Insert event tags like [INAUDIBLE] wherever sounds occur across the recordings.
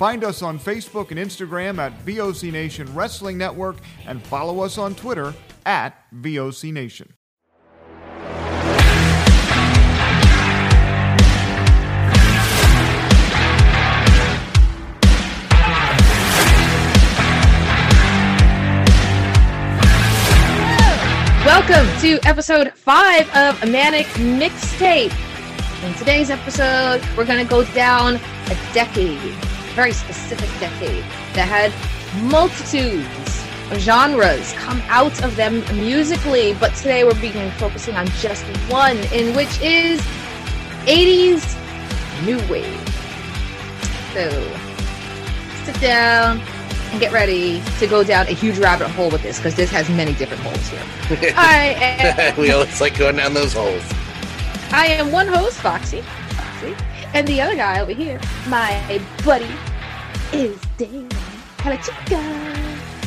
Find us on Facebook and Instagram at VOC Nation Wrestling Network and follow us on Twitter at VOC Nation. Welcome to episode five of Manic Mixtape. In today's episode, we're going to go down a decade, very specific decade that had multitudes of genres come out of them musically. But today we're beginning focusing on just one, in which is 80s New Wave. So sit down and get ready to go down a huge rabbit hole with this because this has many different holes here. [LAUGHS] I am, [LAUGHS] we always like going down those holes. I am one host, Foxy, Foxy, and the other guy over here, my buddy, is Dan Kalachica.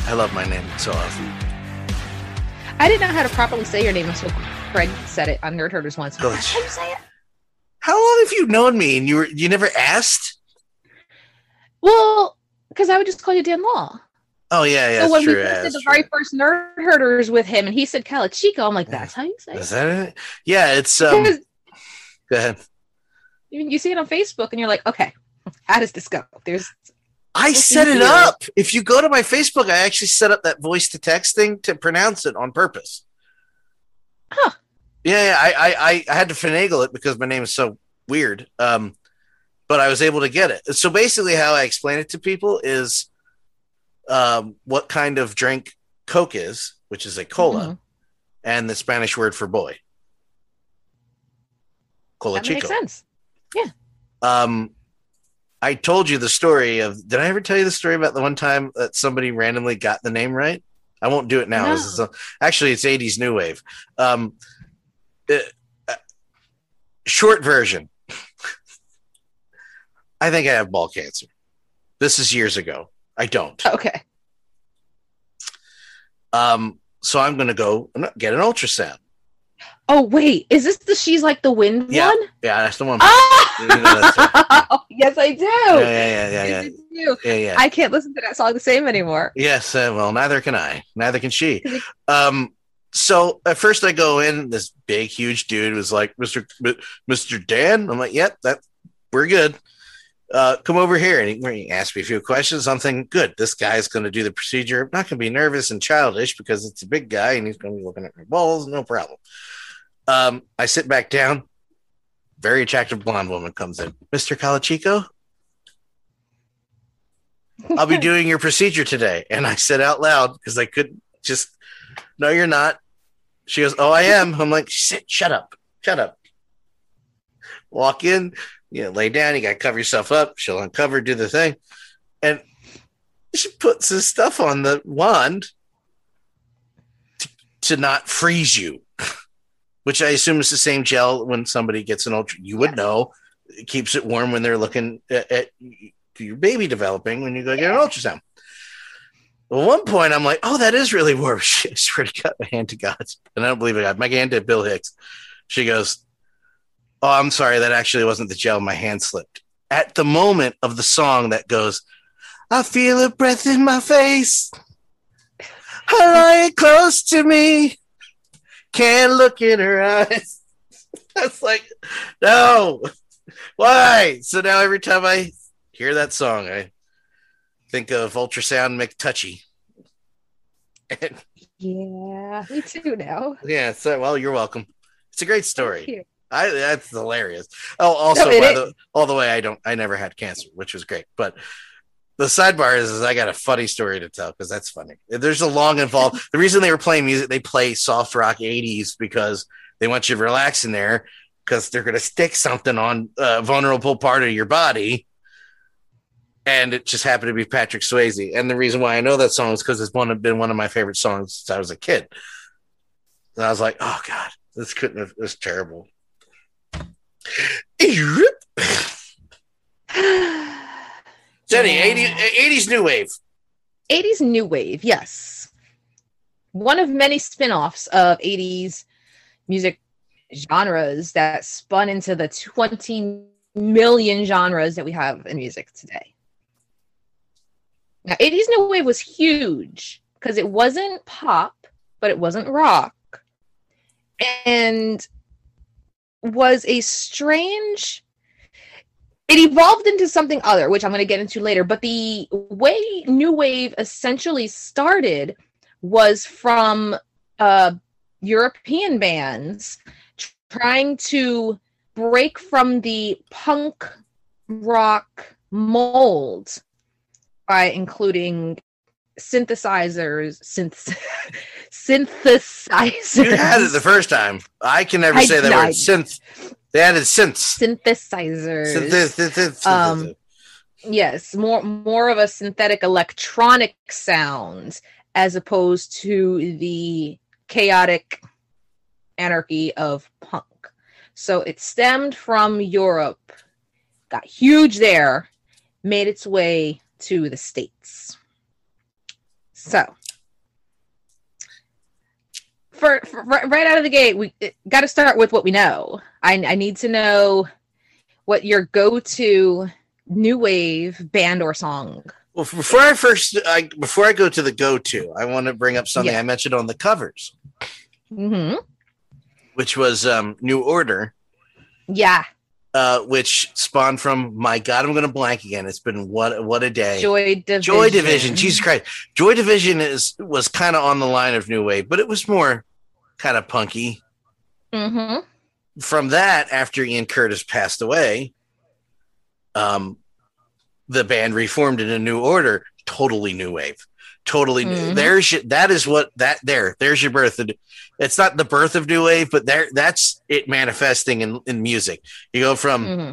I love my name so awesome. I didn't know how to properly say your name until Craig said it on Nerd Herders once. How do you say it? How long have you known me and you were you never asked? Well, because I would just call you Dan Law. Oh yeah, yeah, so when true. we yeah, did the true. very first Nerd Herders with him, and he said Calachico, I'm like, that's how you say Is it. that it? Yeah, it's um. [LAUGHS] Go ahead. You see it on Facebook, and you're like, okay, how does this go? There's I set it up. If you go to my Facebook, I actually set up that voice to text thing to pronounce it on purpose. Huh. Yeah, yeah I, I, I, I had to finagle it because my name is so weird. Um, but I was able to get it. So basically, how I explain it to people is, um, what kind of drink Coke is, which is a cola, Mhm. and the Spanish word for boy. Cola that makes chico. Sense. Um, I told you the story of. Did I ever tell you the story about the one time that somebody randomly got the name right? I won't do it now. This is a, actually it's '80s new wave. Um, uh, uh, short version. I think I have ball cancer. This is years ago. I don't. Okay. Um, so I'm going to go get an ultrasound. Oh wait, is this the She's Like the Wind Yeah. one? Yeah, that's the one. Ah! You know [LAUGHS] yes, I do. Yeah, yeah, yeah, yeah, Yes, yeah, I do. yeah, yeah. I can't listen to that song the same anymore. Yes, uh, well, neither can I. Neither can she. Um, so at first I go in, this big, huge dude was like, "Mister, Mister Dan." I'm like, "Yep, that we're good." Uh, come over here, and he, he asked me a few questions. I'm thinking, good, this guy's going to do the procedure. I'm not going to be nervous and childish because it's a big guy and he's going to be looking at my balls. No problem. Um, I sit back down. Very attractive blonde woman comes in. Mister Calachico, I'll be [LAUGHS] doing your procedure today. And I said out loud because I couldn't just, no, you're not. She goes, Oh, I am. I'm like, Sit, shut up, shut up. Walk in, you know, lay down. You got to cover yourself up. She'll uncover, do the thing. And she puts this stuff on the wand to, to not freeze you, [LAUGHS] which I assume is the same gel when somebody gets an ultra. You would know. It keeps it warm when they're looking at, at your baby developing when you go get an ultrasound. At one point, I'm like, "Oh, that is really warm." [LAUGHS] I swear to God, my hand to God, and I don't believe it. God. My hand to Bill Hicks. She goes, "Oh, I'm sorry, that actually wasn't the gel. My hand slipped." At the moment of the song that goes, "I feel a breath in my face, I lie close to me, can't look in her eyes." [LAUGHS] That's like, no, why? So now every time I hear that song, I think of ultrasound McTouchy. Yeah, me too now. yeah, so well, you're welcome. It's a great story. I that's hilarious. Oh, also No, by is. the all the way, I don't, I never had cancer, which was great. But the sidebar is, is I got a funny story to tell because that's funny. There's a long involved. the reason they were playing music, they play soft rock '80s because they want you to relax in there because they're going to stick something on a vulnerable part of your body. And it just happened to be Patrick Swayze. And the reason why I know that song is because it's one been one of my favorite songs since I was a kid. And I was like, oh God, this couldn't have, this is terrible. [SIGHS] [LAUGHS] Jenny, 80, 80s new wave. 80s new wave, yes. One of many spin-offs of 80s music genres that spun into the 20 million genres that we have in music today. Now, 80s new wave was huge because it wasn't pop, but it wasn't rock. And was a strange it evolved into something other, which I'm going to get into later. But the way New Wave essentially started was from uh, European bands trying to break from the punk rock mold by including synthesizers, synth- [LAUGHS] synthesizers. You had it the first time. I can never I say that word. Synth. They added synths. synthesizers. Synth- synth- synth- Um, yes more more of a synthetic electronic sound as opposed to the chaotic anarchy of punk so it stemmed from europe got huge there made its way to the states so for, for right right out of the gate we got to start with what we know I, I need to know what your go-to new wave band or song. Well, before I first, I, before I go to the go-to, I want to bring up something Yeah. I mentioned on the covers, hmm which was um, New Order, Yeah, uh, which spawned from. My God, I'm going to blank again. It's been what what a day. Joy Division. Joy Division. Jesus Christ, Joy Division is was kind of on the line of New Wave, but it was more kind of punky. hmm from that, after Ian Curtis passed away, um, the band reformed in a new order, totally new wave, totally new. Mhm. There's your, that is what that there. There's your birth. It's not the birth of new wave, but there that's it manifesting in in music. You go from hmm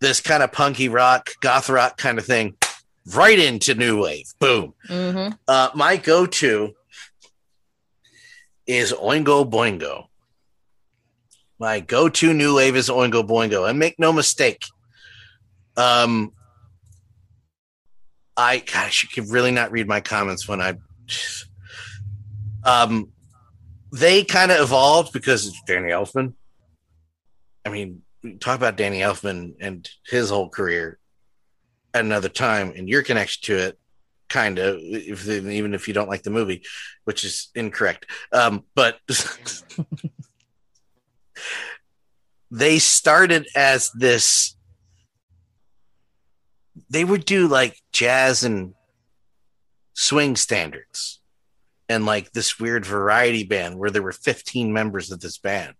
this kind of punky rock, goth rock kind of thing, right into new wave. Boom. hmm Uh, my go-to is Oingo Boingo. My go-to new wave is Oingo Boingo, and make no mistake, um, I gosh, you could really not read my comments when I, um, they kind of evolved because it's Danny Elfman. I mean, talk about Danny Elfman and his whole career at another time, and your connection to it kind of if even if you don't like the movie which is incorrect um but [LAUGHS] they started as this they would do like jazz and swing standards and like this weird variety band where there were 15 members of this band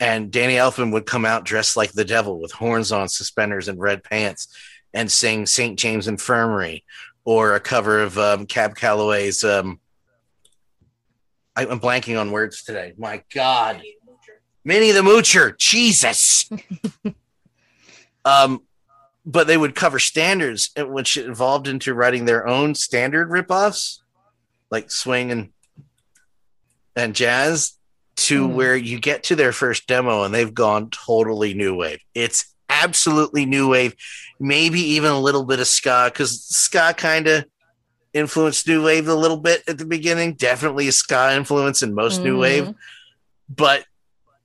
and Danny Elfman would come out dressed like the devil with horns on suspenders and red pants and sing St. James Infirmary or a cover of um, Cab Calloway's. Um, I, I'm blanking on words today. My God, Minnie the Moocher, Jesus. [LAUGHS] um, but they would cover standards, uh, which evolved into writing their own standard ripoffs, like swing and and jazz, to Hmm. where you get to their first demo and they've gone totally new wave. It's absolutely new wave maybe even a little bit of ska because ska kind of influenced new wave a little bit at the beginning. Definitely a ska influence in most new Mhm. wave, but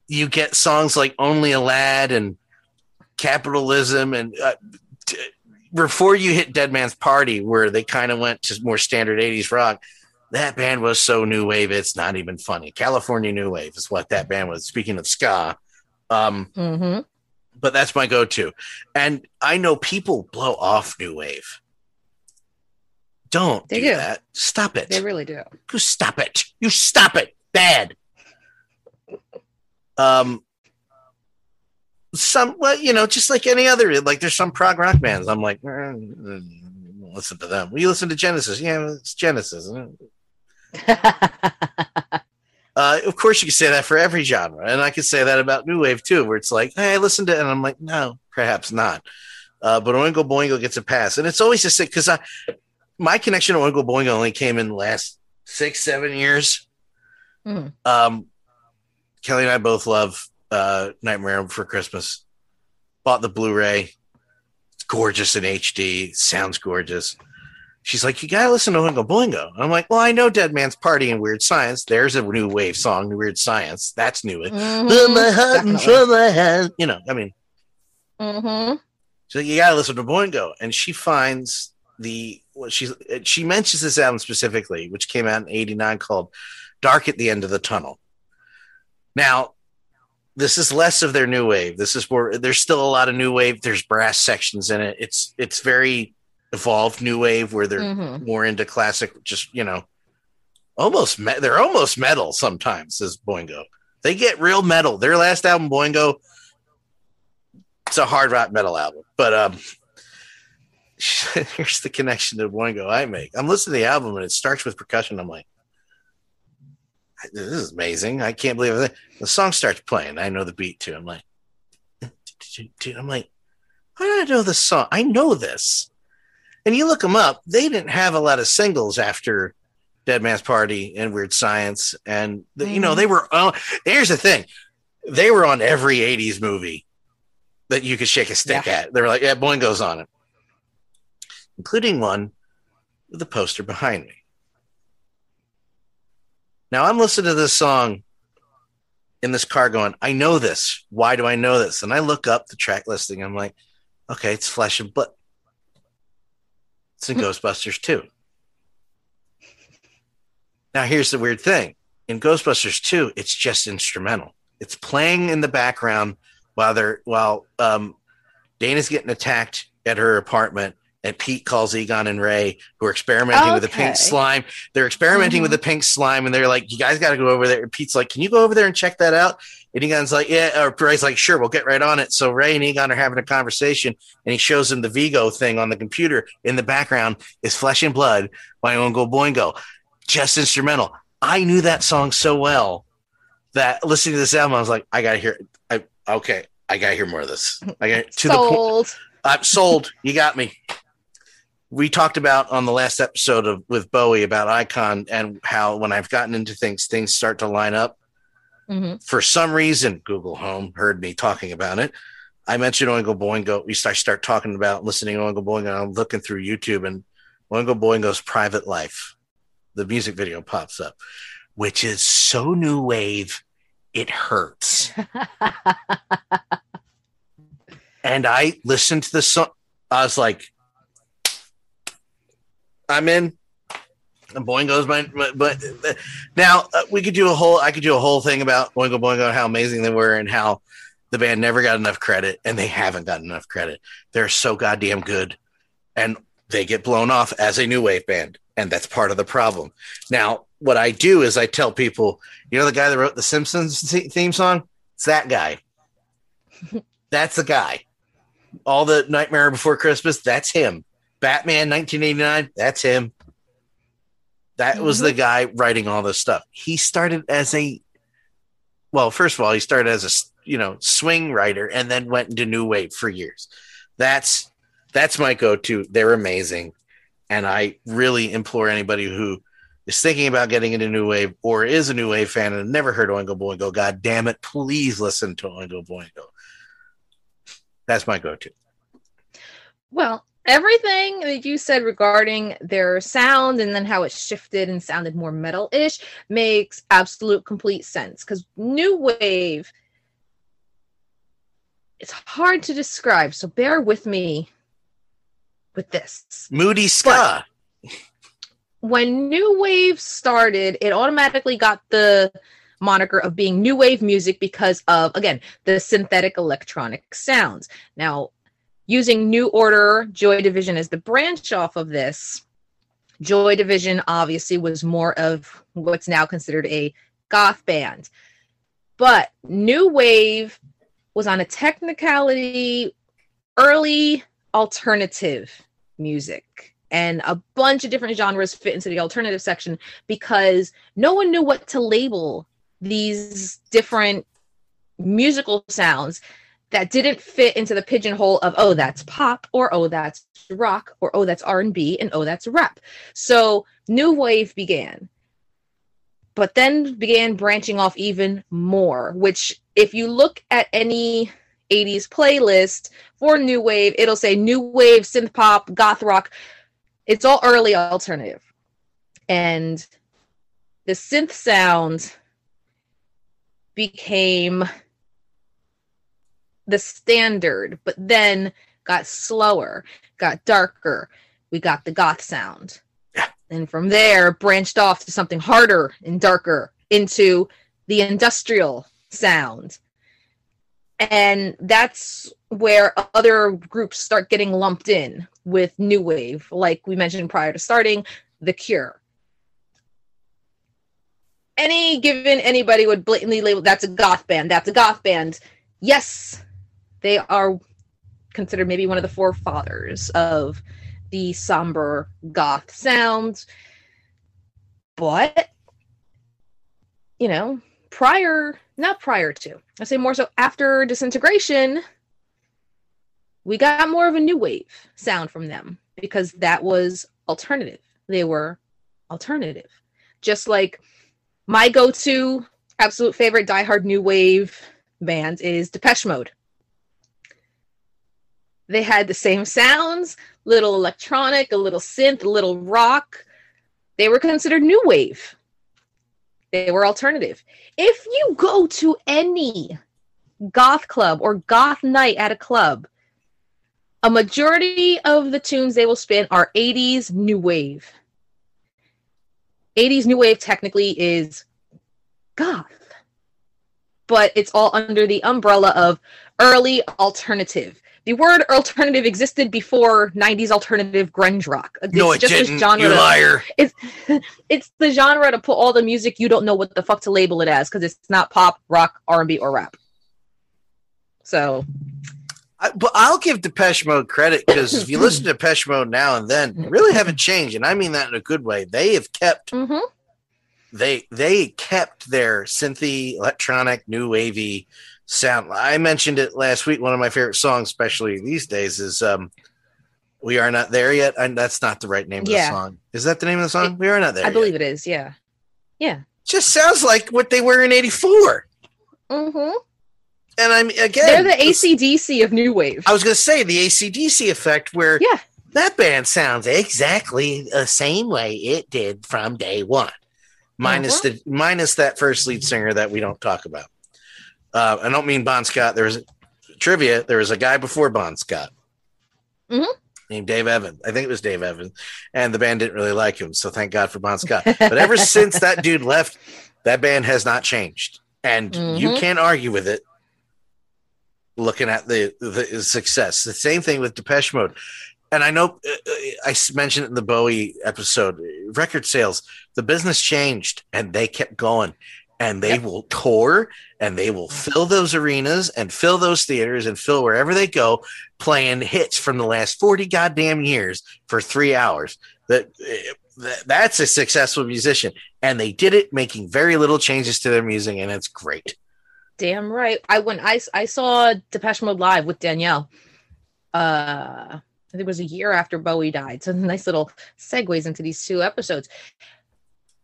you get songs like "Only a Lad" and "Capitalism" and uh, t- before you hit Dead Man's Party, where they kind of went to more standard '80s rock. That band was so new wave, it's not even funny. California New Wave is what that band was. Speaking of ska, um, Mhm. but that's my go-to. And I know people blow off new wave. Don't They do, do. that. Stop it. They really do. You stop it. You stop it. Bad. Um, some well, you know, just like any other, like there's some prog rock bands. I'm like, eh, eh, listen to them. We listen to Genesis, yeah, it's Genesis. [LAUGHS] Uh, of course, you can say that for every genre, and I could say that about new wave too, where it's like, hey, I listened to, it, and I'm like, no, perhaps not. Uh, but Oingo Boingo gets a pass, and it's always just because I, my connection to Oingo Boingo only came in the last six, seven years. Mhm. Um, Kelly and I both love uh, Nightmare Before Christmas. Bought the Blu-ray. It's gorgeous in HD. Sounds gorgeous. She's like, you gotta listen to Oingo Boingo. I'm like, well, I know Dead Man's Party and Weird Science. There's a new wave song, Weird Science. That's new. Mhm. My heart from my hand. You know, I mean, Mm-hmm. so you gotta listen to Boingo, and she finds the what she's she mentions this album specifically, which came out in '89, called "Dark at the End of the Tunnel." Now, this is less of their new wave. This is where there's still a lot of new wave. There's brass sections in it. It's it's very evolved new wave where they're Mhm. more into classic, just you know, almost me- they're almost metal sometimes. As Boingo, they get real metal. Their last album, Boingo, it's a hard rock metal album. But um, [LAUGHS] here's the connection to Boingo I make. I'm listening to the album and it starts with percussion. I'm like, this is amazing. I can't believe it. The song starts playing. I know the beat too. I'm like, dude, I'm like, how did I know this song? I know this. And you look them up, they didn't have a lot of singles after Dead Man's Party and Weird Science. And, the, you know, they mm-hmm. were, oh, here's the thing they were on every 80s movie that you could shake a stick at. They were like, yeah, Boingo's on it, including one with the poster behind me. Now I'm listening to this song in this car going, I know this. Why do I know this? And I look up the track listing. I'm like, okay, it's Flesh and Blood. It's in Ghostbusters too. Now here's the weird thing. In Ghostbusters 2, it's just instrumental. It's playing in the background while they're while um Dana's getting attacked at her apartment and Pete calls Egon and Ray who are experimenting with the pink slime. They're experimenting Mhm. with the pink slime and they're like, You guys gotta go over there. And Pete's like, Can you go over there and check that out? And Egon's like, Yeah, or Ray's like, Sure, we'll get right on it. So Ray and Egon are having a conversation and he shows him the Vigo thing on the computer. In the background is Flesh and Blood by Oingo Boingo. Just instrumental. I knew that song so well that listening to this album, I was like, I gotta hear. I okay, I gotta hear more of this. I got to the point. I'm sold. You got me. We talked about on the last episode of with Bowie about Icon and how when I've gotten into things, things start to line up. Mhm. For some reason, Google Home heard me talking about it. I mentioned Oingo Boingo. We start start talking about listening to Oingo Boingo. And I'm looking through YouTube and Oingo Boingo's private life. The music video pops up, which is so new wave, it hurts. [LAUGHS] and I listened to the song. I was like, I'm in. And Boingo's my, my but now uh, we could do a whole. I could do a whole thing about Boingo Boingo, how amazing they were, and how the band never got enough credit, and they haven't got enough credit. They're so goddamn good, and they get blown off as a new wave band, and that's part of the problem. Now, what I do is I tell people, you know, the guy that wrote the Simpsons theme song, it's that guy. [LAUGHS] that's the guy. All the Nightmare Before Christmas, that's him. Batman 1989, that's him. That was the mm-hmm. guy writing all this stuff. He started as a well, first of all, he started as a you know swing writer and then went into new wave for years. That's that's my go-to. They're amazing, and I really implore anybody who is thinking about getting into new wave or is a new wave fan and never heard Oingo Boingo, God damn it, please listen to Oingo Boingo. That's my go-to. Well, everything that you said regarding their sound and then how it shifted and sounded more metal-ish makes absolute complete sense. Because new wave it's hard to describe so bear with me with this. Moody ska. when new wave started it automatically got the moniker of being new wave music because of again the synthetic electronic sounds. Now using new order joy division as the branch off of this. Joy Division obviously was more of what's now considered a goth band. But New Wave was on a technicality early alternative music. And a bunch of different genres fit into the alternative section because no one knew what to label these different musical sounds that didn't fit into the pigeonhole of oh that's pop or oh that's rock or oh that's R&B and oh that's rap. So new wave began. But then began branching off even more, which if you look at any 80s playlist for new wave, it'll say new wave, synth pop, goth rock. It's all early alternative. And the synth sound became the standard, but then got slower, got darker. We got the goth sound. Yeah. And from there, branched off to something harder and darker into the industrial sound. And that's where other groups start getting lumped in with new wave, like we mentioned prior to starting, The Cure. Any given anybody would blatantly label that's a goth band, that's a goth band. Yes, they are considered maybe one of the forefathers of the somber goth sound. But, you know, prior, not prior to, I say more so after disintegration, we got more of a new wave sound from them because that was alternative. They were alternative. Just like my go to absolute favorite diehard new wave band is Depeche Mode. They had the same sounds, little electronic, a little synth, a little rock. They were considered new wave. They were alternative. If you go to any goth club or goth night at a club, a majority of the tunes they will spin are 80s new wave. 80s new wave technically is goth, but it's all under the umbrella of early alternative the word alternative existed before 90s alternative grunge rock. It's no, it just didn't. Genre you liar. It's [LAUGHS] it's the genre to put all the music you don't know what the fuck to label it as because it's not pop, rock, R&B, or rap. So, I, but I'll give Depeche Mode credit because if you listen to [LAUGHS] Depeche Mode now and then, really haven't changed, and I mean that in a good way. They have kept. Mm-hmm. They they kept their synthy, electronic, new wavy sound. I mentioned it last week. One of my favorite songs, especially these days, is um, "We Are Not There Yet." And that's not the right name of yeah. the song. Is that the name of the song? It, we are not there. I yet. believe it is. Yeah, yeah. Just sounds like what they were in '84. Mm-hmm. And I'm again, they're the ACDC of new wave. I was going to say the ACDC effect, where yeah, that band sounds exactly the same way it did from day one, minus uh-huh. the minus that first lead singer that we don't talk about. Uh, I don't mean Bon Scott. There was trivia. There was a guy before Bon Scott mm-hmm. named Dave Evans. I think it was Dave Evans, and the band didn't really like him. So thank God for Bon Scott. But ever [LAUGHS] since that dude left, that band has not changed, and mm-hmm. you can't argue with it. Looking at the, the success, the same thing with Depeche Mode and I know uh, uh, I mentioned it in the Bowie episode. Record sales, the business changed, and they kept going and they yep. will tour and they will fill those arenas and fill those theaters and fill wherever they go playing hits from the last 40 goddamn years for three hours. That that's a successful musician. And they did it making very little changes to their music and it's great. Damn right. I when i i saw depeche mode live with danielle uh i think it was a year after bowie died. So [LAUGHS] nice little segues into these two episodes.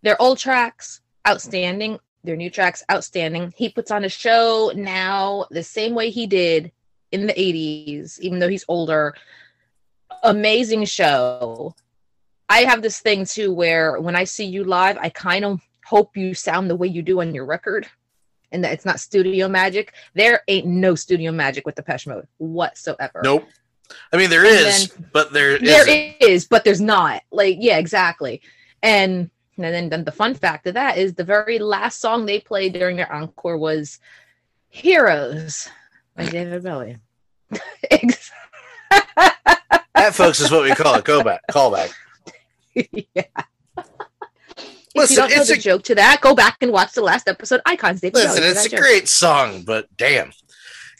They're old tracks outstanding their new tracks outstanding. He puts on a show now the same way he did in the 80s, even though he's older. Amazing show. I have this thing too where when I see you live, I kind of hope you sound the way you do on your record and that it's not studio magic. There ain't no studio magic with Depeche Mode whatsoever. Nope. I mean, there and is, but there there isn't. is, but there's not. Like, yeah, exactly. And and then, then the fun fact of that is the very last song they played during their encore was Heroes by [LAUGHS] David Bowie. [LAUGHS] that, folks, is what we call a callback. Callback. [LAUGHS] yeah. if Listen, you don't know it's the a- joke to that, go back and watch the last episode. Icons, David. Listen, Bowie, it's a joke. great song, but damn.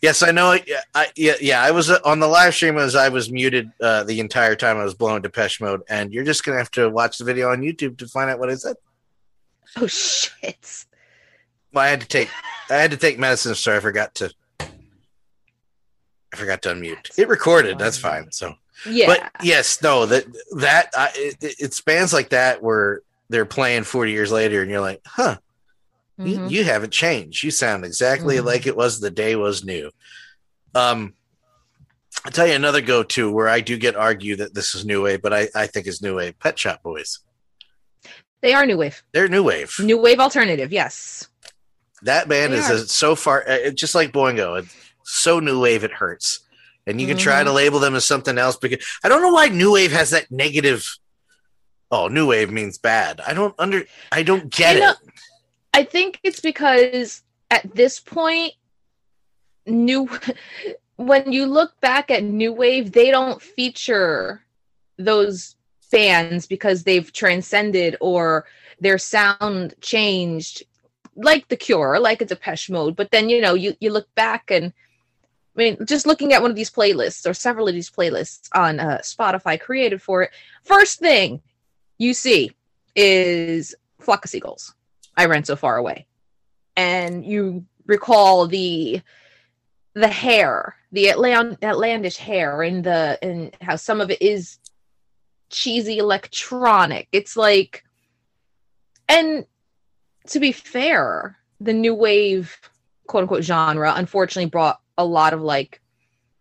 Yes, I know. Yeah, I, yeah, yeah. I was uh, on the live stream as I was muted uh, the entire time I was blowing Depeche Mode, and you're just gonna have to watch the video on YouTube to find out what I said. Oh shit! Well, I had to take I had to take medicine, so I forgot to I forgot to unmute. It recorded. That's fine. So, Yeah, but yes, no that that I, it, it spans like that where they're playing 40 years later, and you're like, huh, you, Mhm. you haven't changed. You sound exactly Mhm. like it was the day was new. Um, I'll tell you another go to where I do get argued that this is new wave, but I, I think it's new wave. Pet Shop Boys. they are new wave, They're new wave. new wave alternative. Yes. That band They is a, so far, uh, just like Boingo. It's so new wave, it hurts. And you can Mm-hmm. try to label them as something else because I don't know why new wave has that negative. Oh, new wave means bad. I don't under. I don't get You know- it. I think it's because at this point, new [LAUGHS] when you look back at new wave, they don't feature those bands because they've transcended or their sound changed, like The Cure, like a Depeche Mode. But then you know you you look back and. I mean, just looking at one of these playlists or several of these playlists on uh, Spotify created for it, first thing you see is Flock of Seagulls. I ran so far away. And you recall the the hair, the Atlant- hair, and the and how some of it is cheesy electronic. It's like, and to be fair, the new wave quote unquote genre unfortunately brought a lot of like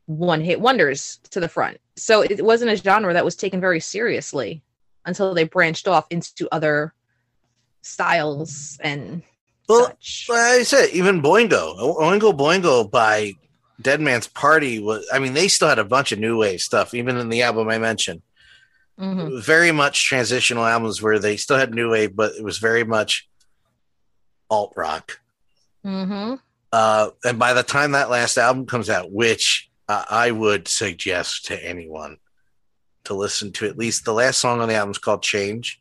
one hit wonders to the front. So it wasn't a genre that was taken very seriously until they branched off into other styles and Well, such. Like I said, even Boingo, Oingo Boingo by Dead Man's Party was. I mean, they still had a bunch of new wave stuff, even in the album I mentioned. Mhm. Very much transitional albums where they still had new wave, but it was very much alt rock. Mhm. Uh, and by the time that last album comes out, which uh, I would suggest to anyone to listen to, at least the last song on the album is called "Change."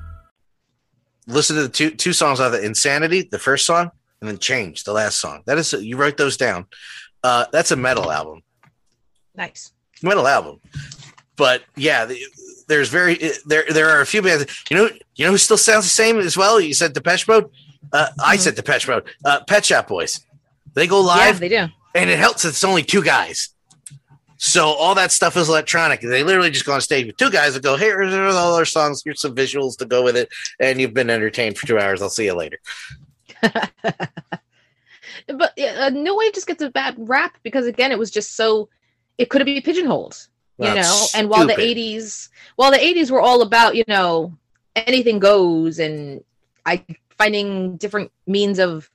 Listen to the two two songs of it: "Insanity," the first song, and then "Change," the last song. That is you write those down. Uh, that's a metal album. Nice. metal album. But yeah, the, there's very there there are a few bands. You know, you know who still sounds the same as well. You said Depeche Mode. Uh, I said Depeche Mode. Uh, Pet Shop Boys. They go Yeah, live, they do. and it helps. that It's only two guys. So all that stuff is electronic. They literally just go on stage with two guys and go, "Hey, here's all our songs. Here's some visuals to go with it," and you've been entertained for two hours. I'll see you later. [LAUGHS] But uh, New Wave just gets a bad rap because again, it was just so it could have been pigeonholed, you Well, know. And while the '80s, while the '80s were all about you know anything goes and I finding different means of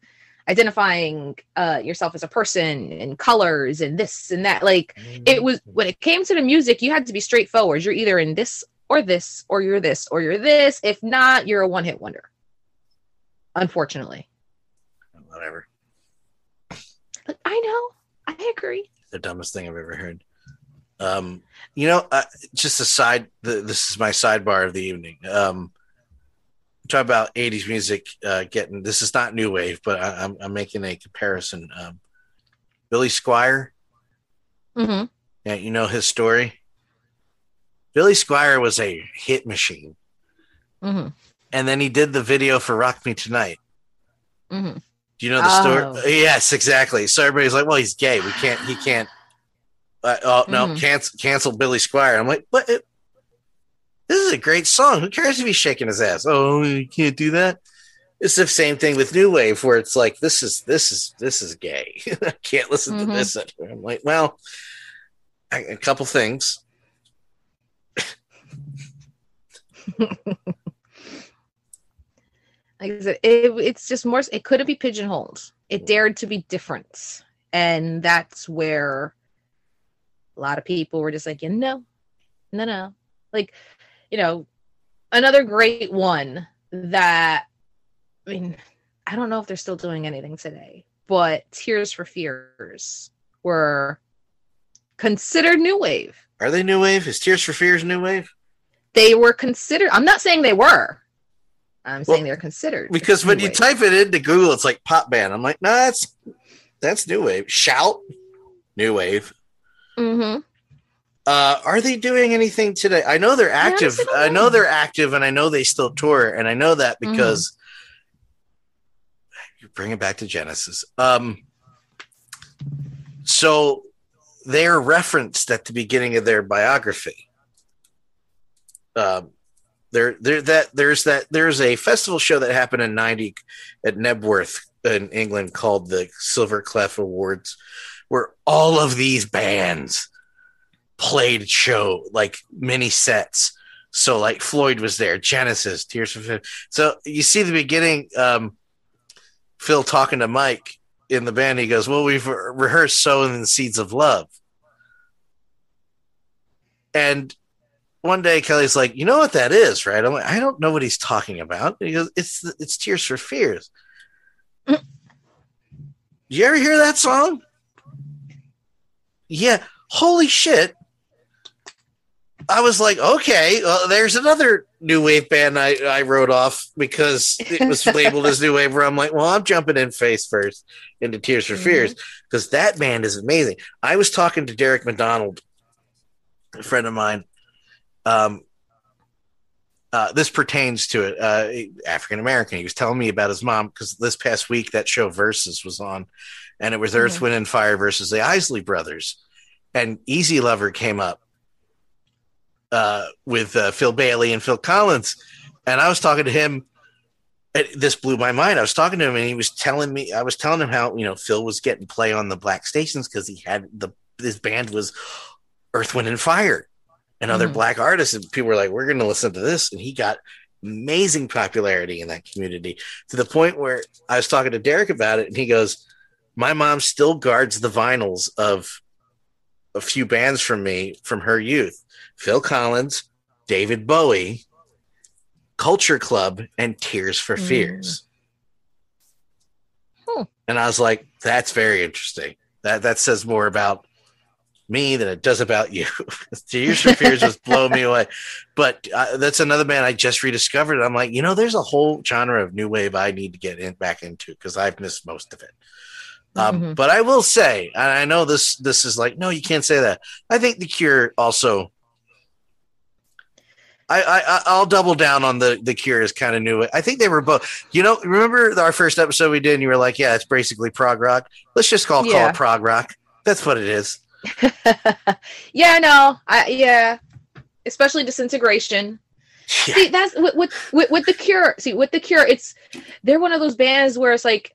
identifying uh, yourself as a person and colors and this and that, like it was when it came to the music, you had to be straightforward. You're either in this or this, or you're this or you're this. If not, you're a one hit wonder. Unfortunately, whatever. but I know, I agree. the dumbest thing I've ever heard. Um, you know, uh, just a side. The, this is my sidebar of the evening. Um, talk about '80s music. Uh, getting this is not new wave, but I, I'm, I'm making a comparison. Um, Billy Squier. hmm Yeah, you know his story. Billy Squier was a hit machine, hmm and then he did the video for "Rock Me Tonight." hmm Do you know the Oh. story? Yes, exactly. So everybody's like, "Well, he's gay. We can't. He can't." Uh, oh no! Mhm. Cancel, cancel Billy Squier. I'm like, but it, this is a great song. Who cares if he's shaking his ass? Oh, you can't do that. It's the same thing with New Wave, where it's like, this is this is this is gay. [LAUGHS] I can't listen Mhm. to this. I'm like, well, a, a couple things. [LAUGHS] like I said, it, it's just more. It couldn't be pigeonholed. It dared to be different, and that's where a lot of people were just like, you know, no, no, like, you know, another great one that I mean, I don't know if they're still doing anything today, but Tears for Fears were considered new wave. Are they new wave? Is Tears for Fears new wave? They were considered. I'm not saying they were. I'm saying they're considered Because when you wave. type it into Google, it's like pop band. I'm like, no, that's that's new wave. Shout, new wave. Mhm. Uh, are they doing anything today? I know they're active. I know they're active, and I know they still tour, and I know that Mm-hmm. because you bring it back to Genesis. Um, so they're referenced at the beginning of their biography. Um, there, there, that there's that there's a festival show that happened in '90 at Knebworth in England called the Silver Clef Awards, where all of these bands played show like mini sets. So like Floyd was there, Genesis, Tears for Fears. So you see the beginning, um, Phil talking to Mike in the band. He goes, "Well, we've re- rehearsed sowing the seeds of love." And one day Kelly's like, "You know what that is, right?" I'm like, "I don't know what he's talking about." He goes, "It's it's Tears for Fears." You ever hear that song? Yeah. Holy shit. I was like, okay, well, there's another new wave band I, I wrote off because it was [LAUGHS] labeled as new wave. Where I'm like, well, I'm jumping in face first into Tears for Fears because that band is amazing. I was talking to Derek McDonald, a friend of mine. Um, uh, this pertains to it. Uh, African American. He was telling me about his mom because this past week that show Versus was on, and it was Earth, Mhm. Wind, and Fire versus the Isley Brothers, and Easy Lover came up uh, with uh, Phil Bailey and Phil Collins, and I was talking to him. This blew my mind. I was talking to him, and he was telling me. I was telling him how you know Phil was getting play on the black stations because he had the his band was Earth, Wind, and Fire, and other Mhm. black artists, and people were like, "We're going to listen to this," and he got amazing popularity in that community to the point where I was talking to Derek about it, and he goes, "My mom still guards the vinyls of a few bands from me from her youth: Phil Collins, David Bowie, Culture Club, and Tears for Mm. Fears." Hmm. And I was like, "That's very interesting. That that says more about." Me than it does about you. [LAUGHS] Tears for Fears just blow me away, but uh, that's another band I just rediscovered. I'm like, you know, there's a whole genre of new wave I need to get in back into because I've missed most of it. Um, Mhm. But I will say, and I know this this is like, no, you can't say that. I think the Cure also. I, I I'll double down on the the Cure is kind of new. I think they were both. You know, remember our first episode we did, and you were like, "Yeah, it's basically prog rock. Let's just call call it prog rock. That's what it is." [LAUGHS] yeah, no, I yeah, especially disintegration. Yeah. See, that's with, with with with the Cure. See, with the Cure, it's they're one of those bands where it's like,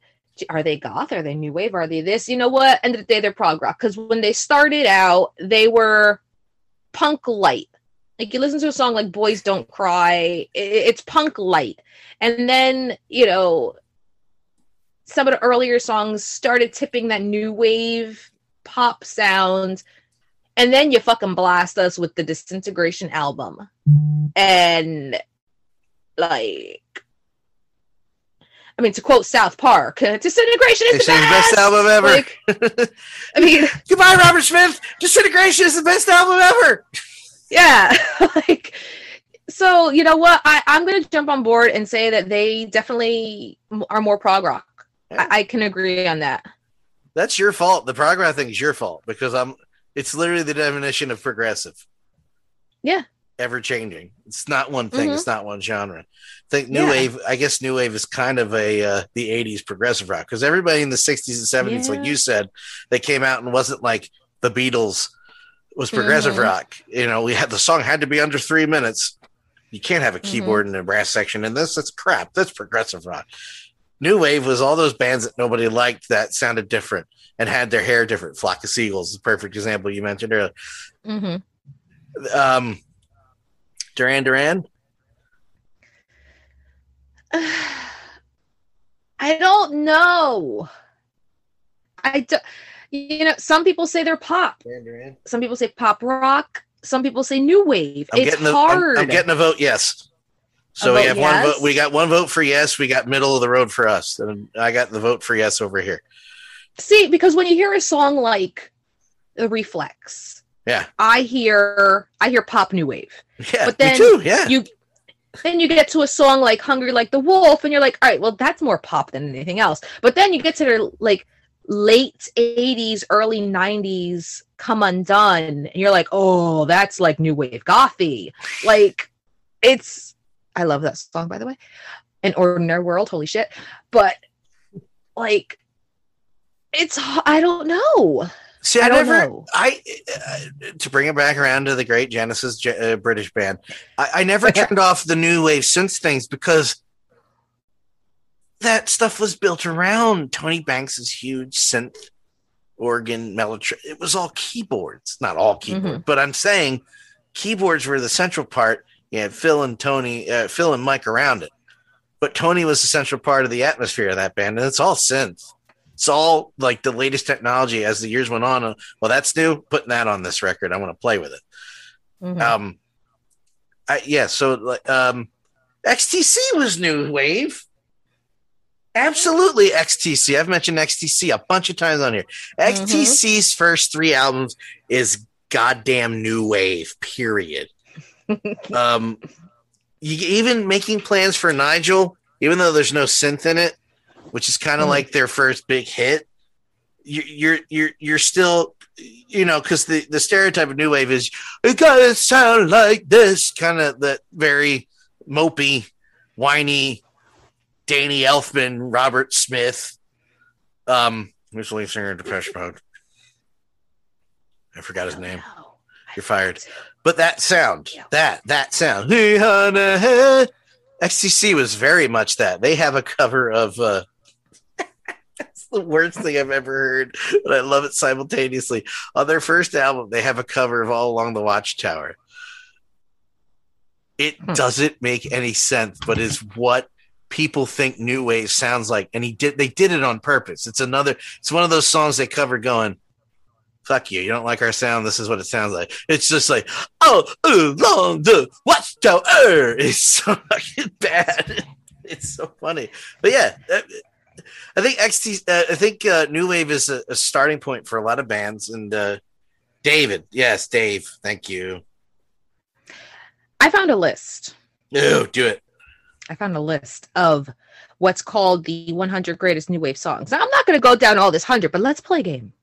are they goth? Are they new wave? Are they this? You know what? End of the day, they're prog rock because when they started out, they were punk light. Like you listen to a song like "Boys Don't Cry," it's punk light, and then you know some of the earlier songs started tipping that new wave pop sound and then you fucking blast us with the disintegration album and like i mean to quote south park [LAUGHS] disintegration is say the best, best album ever. like [LAUGHS] i mean Goodbye, Robert Smith. Disintegration is the best album ever. Yeah [LAUGHS] like so you know what I, i'm gonna jump on board and say that they definitely are more prog rock Yeah. I, I can agree on that That's your fault. The prog rock thing is your fault because I'm. It's literally the definition of progressive. Yeah. Ever changing. It's not one thing. Mhm. It's not one genre. I think new Yeah. wave. I guess new wave is kind of a uh, the '80s progressive rock because everybody in the '60s and '70s, like you said, they came out and wasn't like the Beatles was progressive mm-hmm. rock. You know, we had the song had to be under three minutes. You can't have a mm-hmm. keyboard mm-hmm. and a brass section in this. That's crap. That's progressive rock. New wave was all those bands that nobody liked that sounded different and had their hair different. Flock of Seagulls, the perfect example you mentioned earlier. Mm-hmm. Um, Duran Duran. [SIGHS] I don't know. I don't you know, some people say they're pop. Some people say pop rock. Some people say new wave. I'm it's getting the, hard. I'm, I'm getting a vote yes. So A we vote have one vote. We got one vote for yes. We got middle of the road for us. And I got the vote for yes over here. See, because when you hear a song like The Reflex, Yeah. I hear I hear pop new wave. Yeah. But me then too. Yeah. You then you get to a song like Hungry Like the Wolf, and you're like, all right, well, that's more pop than anything else. But then you get to their like late 80s, early 90s come undone, and you're like, oh, that's like new wave gothy. Like it's I love that song, by the way. An ordinary world, holy shit. But like it's i don't know. See, I, I never. know. I uh, to bring it back around to the great Genesis uh, British band. I, I never [LAUGHS] turned off the new wave synth things because that stuff was built around Tony Banks's huge synth organ melody. It was all keyboards, not all keyboard, but I'm saying keyboards were the central part. You had Phil and Tony, uh, Phil and Mike around it, but Tony was the central part of the atmosphere of that band, and it's all synth. It's all like the latest technology as the years went on. uh, Well, that's new. Putting that on this record, I want to play with it. Mhm. Um, I, yeah. So, like, um, XTC was new wave. Absolutely, XTC. I've mentioned XTC a bunch of times on here. XTC's first three albums is goddamn new wave. Period. [LAUGHS] um, you even making plans for Nigel, even though there's no synth in it, which is kind of Mhm. like their first big hit. You, you're you're you're still, you know, because the the stereotype of new wave is it gotta sound like this, kind of that very mopey, whiny, Danny Elfman, Robert Smith, um, who's the lead singer of Depeche Mode. I forgot his name. No. You're fired. But that sound, that that sound, XTC was very much that. They have a cover of. uh It's [LAUGHS] the worst thing I've ever heard, but I love it simultaneously. On their first album, they have a cover of "All Along the Watchtower." It Hmm. doesn't make any sense, but is what people think new wave sounds like, and he did. They did it on purpose. It's another. It's one of those songs they cover going fuck you. You don't like our sound. This is what it sounds like. It's just like, oh, along the watchtower. [LAUGHS] It's so fucking bad. [LAUGHS] It's so funny. But yeah, uh, I think XT, uh, I think uh, New Wave is a, a starting point for a lot of bands. And uh, David, yes, Dave, thank you. I found a list. No, do it. I found a list of what's called the 100 greatest new wave songs. Now, I'm not going to go down all this 100, but let's play a game.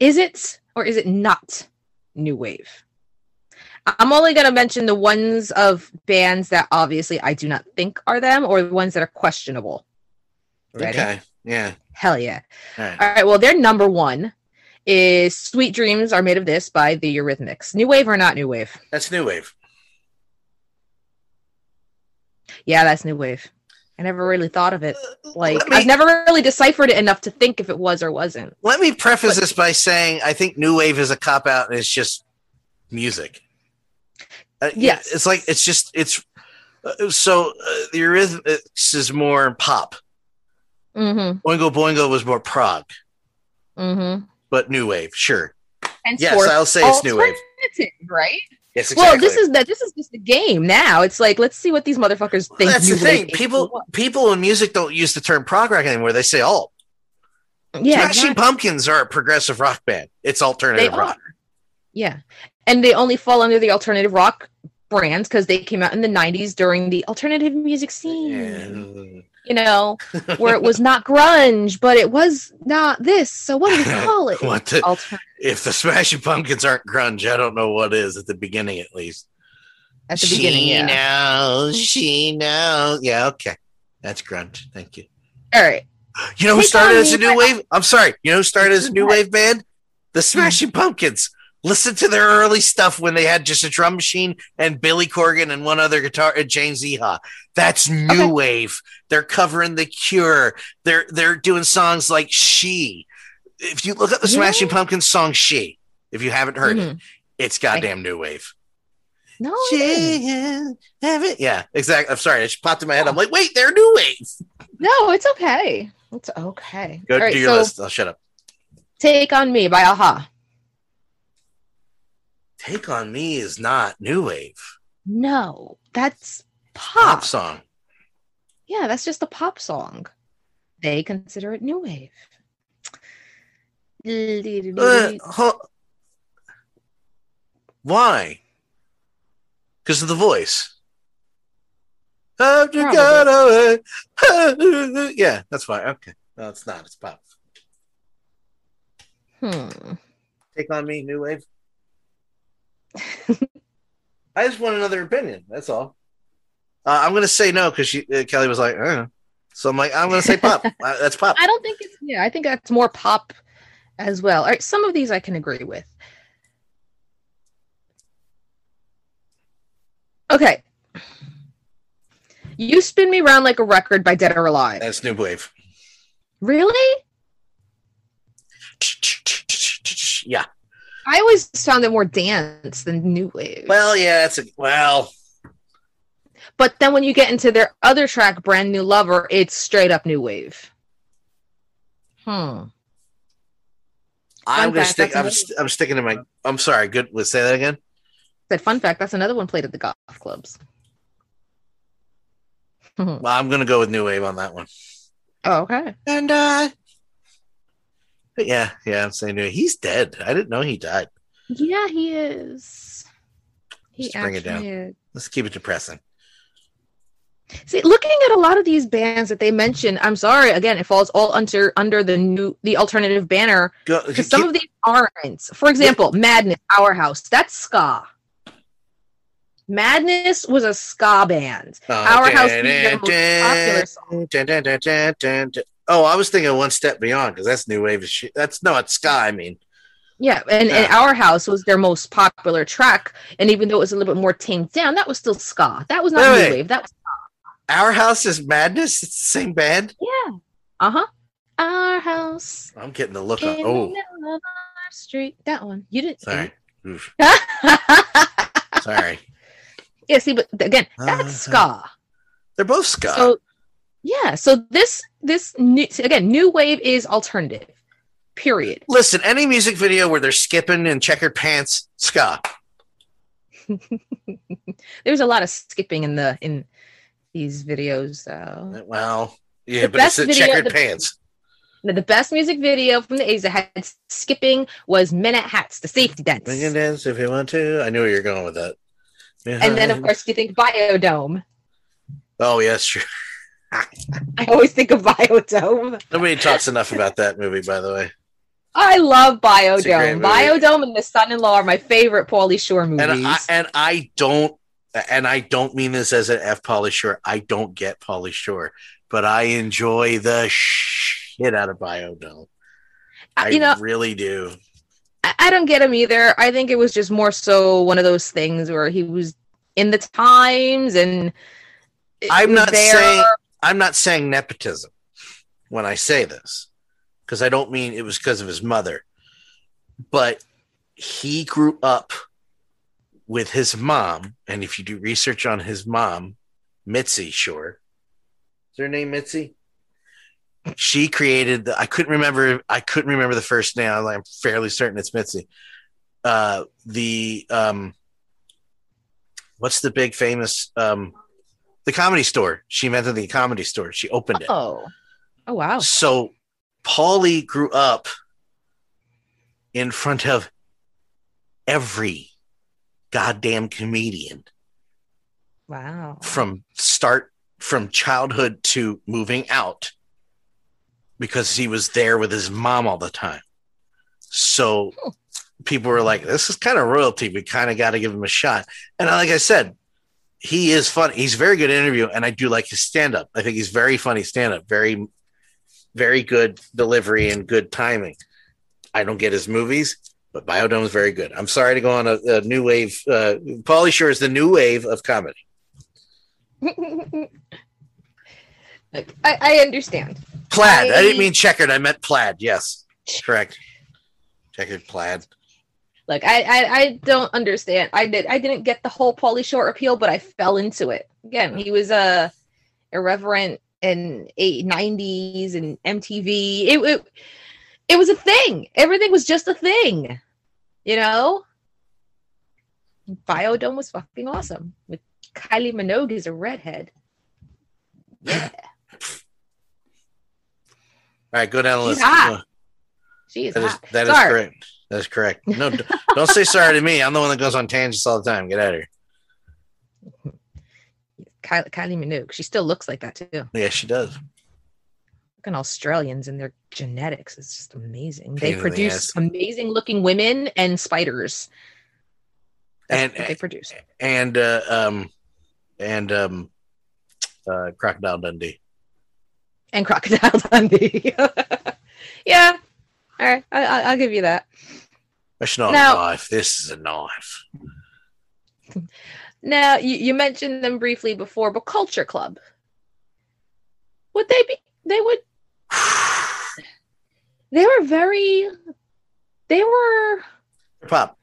Is it or is it not new wave? I'm only going to mention the ones of bands that obviously I do not think are them or the ones that are questionable. Ready? Okay. Yeah. Hell yeah. All right. All right. Well, their number one is Sweet Dreams Are Made of This by the Eurythmics. New wave or not new wave? That's New Wave. Yeah, that's new wave. I never really thought of it. Like me- I've never really deciphered it enough to think if it was or wasn't. Let me preface this by saying I think New Wave is a cop out and it's just music. Uh, Yes. It's like, it's just, it's uh, so uh, the Eurythmics is more pop. Mm-hmm. Oingo Boingo was more prog, Mm-hmm. but New Wave, sure. And Yes, I'll say it's New Wave. right? Yes, exactly. Well, this is that. This is just a game now. It's like let's see what these motherfuckers think. That's the thing. People, people in music don't use the term prog rock anymore. They say alt. yeah, Smashing exactly. Pumpkins are a progressive rock band. It's alternative rock. yeah, and they only fall under the alternative rock brands because they came out in the '90s during the alternative music scene. You know, where it was not grunge, but it was not this. So what do we [LAUGHS] call it? What the, if the Smashing Pumpkins aren't grunge, I don't know what is at the beginning, at least. at the beginning. She Yeah. knows. [LAUGHS] She knows. Yeah, okay. That's grunge. Thank you. All right. You know who Take started as a new wave? I'm sorry. You know who started as a new wave band? The hmm. Smashing Pumpkins. Listen to their early stuff when they had just a drum machine and Billy Corgan and one other guitar and James Iha. That's new Okay. wave. They're covering The Cure. They're they're doing songs like She. If you look up the Yeah. Smashing Pumpkins song She, if you haven't heard it, Mhm. it's goddamn new wave. No, it. She, have it. Yeah, exactly. I'm sorry. It just popped in my head. I'm like, wait, they're new wave. No, it's okay. It's okay. Go All right, do your so list. I'll shut up. Take on Me by a-ha. Take on Me is not new wave No, that's pop pop. song. Yeah, that's just a pop song. They consider it new wave. Uh, huh. Why? Because of the voice. Have you got away? Yeah, that's why. Okay. No, it's not. It's pop. Hmm. Take on me, new wave. I just want another opinion. That's all. Uh, I'm gonna say no because uh, Kelly was like, uh. so I'm like, I'm gonna say pop. uh, that's pop. I don't think it's yeah. I think that's more pop as well. All right, some of these I can agree with. Okay. You spin me round like a record by Dead or Alive. That's new wave. Really? Yeah. I always found it more dance than new wave. Well, yeah. It's a well. but then when you get into their other track, Brand New Lover, it's straight up new wave. Hmm. I'm gonna fact, stick. I'm, st- I'm sticking to my. I'm sorry. Good. Let's say that again. Said fun fact, that's another one played at the golf clubs. oh, [LAUGHS] Well, I'm gonna go with new wave on that one. okay. And uh but yeah, yeah, I'm saying. He's dead. I didn't know he died. Yeah, he is. He Just bring it down. is. Let's keep it depressing. See, looking at a lot of these bands that they mention, I'm sorry, again, it falls all under under the new the alternative banner. Because some of these aren't. For example, Madness, Our House, that's ska. Madness was a ska band. Oh, Our House. Dun, dun, dun, dun, dun. Oh, I was thinking one step beyond because that's new wave of shit. That's no, it's ska. I mean, Yeah, and, and Our House was their most popular track. And even though it was a little bit more tamed down, that was still ska. That was not Wait, new wait. wave. That was Our House is Madness. It's the same band. yeah. Uh-huh. Our house I'm getting the look on. Oh, of street. That one. You didn't sorry. [LAUGHS] Sorry. yeah, see, but again, that's ska. They're both ska. So yeah, so this this new again, new wave is alternative. Period. Listen, any music video where they're skipping in checkered pants, ska. [LAUGHS] There's a lot of skipping in the in these videos though. Well, yeah, but it's video- checkered the- pants. The best music video from the 80s that had skipping was Men at Hats, the safety dance. Can dance if you want to. I knew where you're going with that. And then, of course, you think Biodome. oh yes, sure. [LAUGHS] I always think of Biodome. Nobody talks enough about that movie, by the way. I love It's a great Biodome. Biodome and The Son-in-Law are my favorite Pauly Shore movies. And I and I don't and I don't mean this as an F Pauly Shore. I don't get Pauly Shore, but I enjoy the shit out of Biodome. I you know, really do. I, I don't get him either. I think it was just more so one of those things where he was in the times and I'm not there. saying I'm not saying nepotism when I say this because I don't mean it was because of his mother, but he grew up with his mom, and if you do research on his mom, Mitzi Shore, is her name Mitzi? She created the. I couldn't remember. I couldn't remember the first name. I'm fairly certain it's Mitzi. Uh, the um, what's the big famous um, the comedy store? She invented the comedy store. She opened it. Oh. Oh wow. So Pauly grew up in front of every goddamn comedian Wow. from start from childhood to moving out because he was there with his mom all the time. So oh. people were like, this is kind of royalty. We kind of got to give him a shot. And like I said, he is funny. He's a very good interview, and I do like his stand up. I think he's very funny stand up, very, very good delivery and good timing. I don't get his movies, but Biodome is very good. I'm sorry to go on a, a new wave. Uh, Pauly Shore is the new wave of comedy. Like, [LAUGHS] I, I understand. Plaid. I, I- didn't mean checkered. I meant plaid. Yes, correct. Checkered plaid. Like I, I, I don't understand. I did I didn't get the whole Pauly Shore appeal, but I fell into it. Again, he was a irreverent and eight, 90s and MTV. It, it it was a thing. Everything was just a thing. You know? Biodome was fucking awesome. With Kylie Minogue as a redhead. Yeah. [LAUGHS] All right, go down the She's hot. She is That is hot. that is Sorry. That is correct. No, don't say sorry to me. I'm the one that goes on tangents all the time. Get out of here. Kylie, Kylie Minogue. She still looks like that too. Yeah, she does. Fucking Australians and their genetics is just amazing. Pain They in the produce amazing looking women and spiders. That's And- what they produce. And uh, um, and um, uh, Crocodile Dundee. And Crocodile [LAUGHS] Dundee. [LAUGHS] yeah. All right. I, I, I'll give you that. That's not Now- a knife. This is a knife. Now, you, you mentioned them briefly before, but Culture Club. Would they be? They would. [SIGHS] They were very. They were. Pop.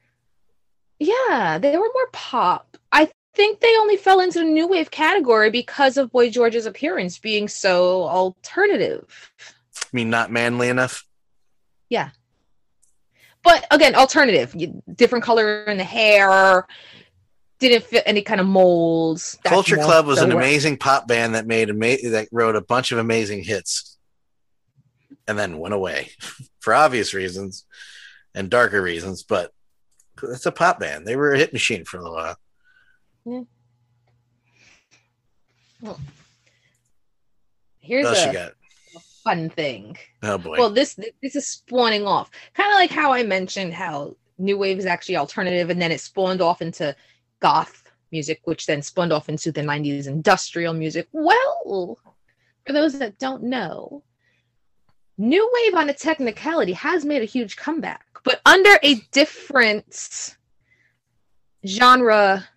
Yeah, they were more pop. I think they only fell into the new wave category because of Boy George's appearance being so alternative. I mean, not manly enough. But again, alternative. Different color in the hair. Didn't fit any kind of molds. Culture Club was an amazing pop band that made ama- that wrote a bunch of amazing hits, and then went away [LAUGHS] for obvious reasons and darker reasons. But it's a pop band. They were a hit machine for a little while. Well here's What else you got? Fun thing. Oh boy. Well, this this is spawning off, kind of like how I mentioned how new wave is actually alternative, and then it spawned off into goth music, which then spawned off into the '90s industrial music. Well, for those that don't know, new wave on a technicality has made a huge comeback, but under a different genre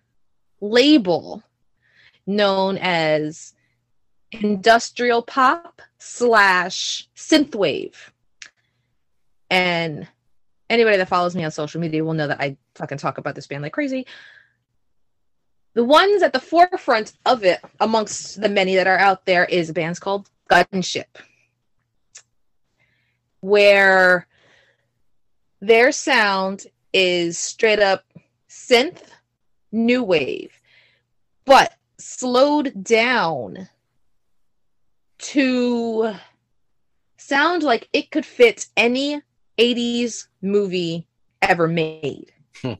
label known as industrial pop slash synthwave. And anybody that follows me on social media will know that I fucking talk about this band like crazy. The ones at the forefront of it, amongst the many that are out there, is a bands called Gunship, where their sound is straight up synth new wave, but slowed down to sound like it could fit any 80s movie ever made. Hmm.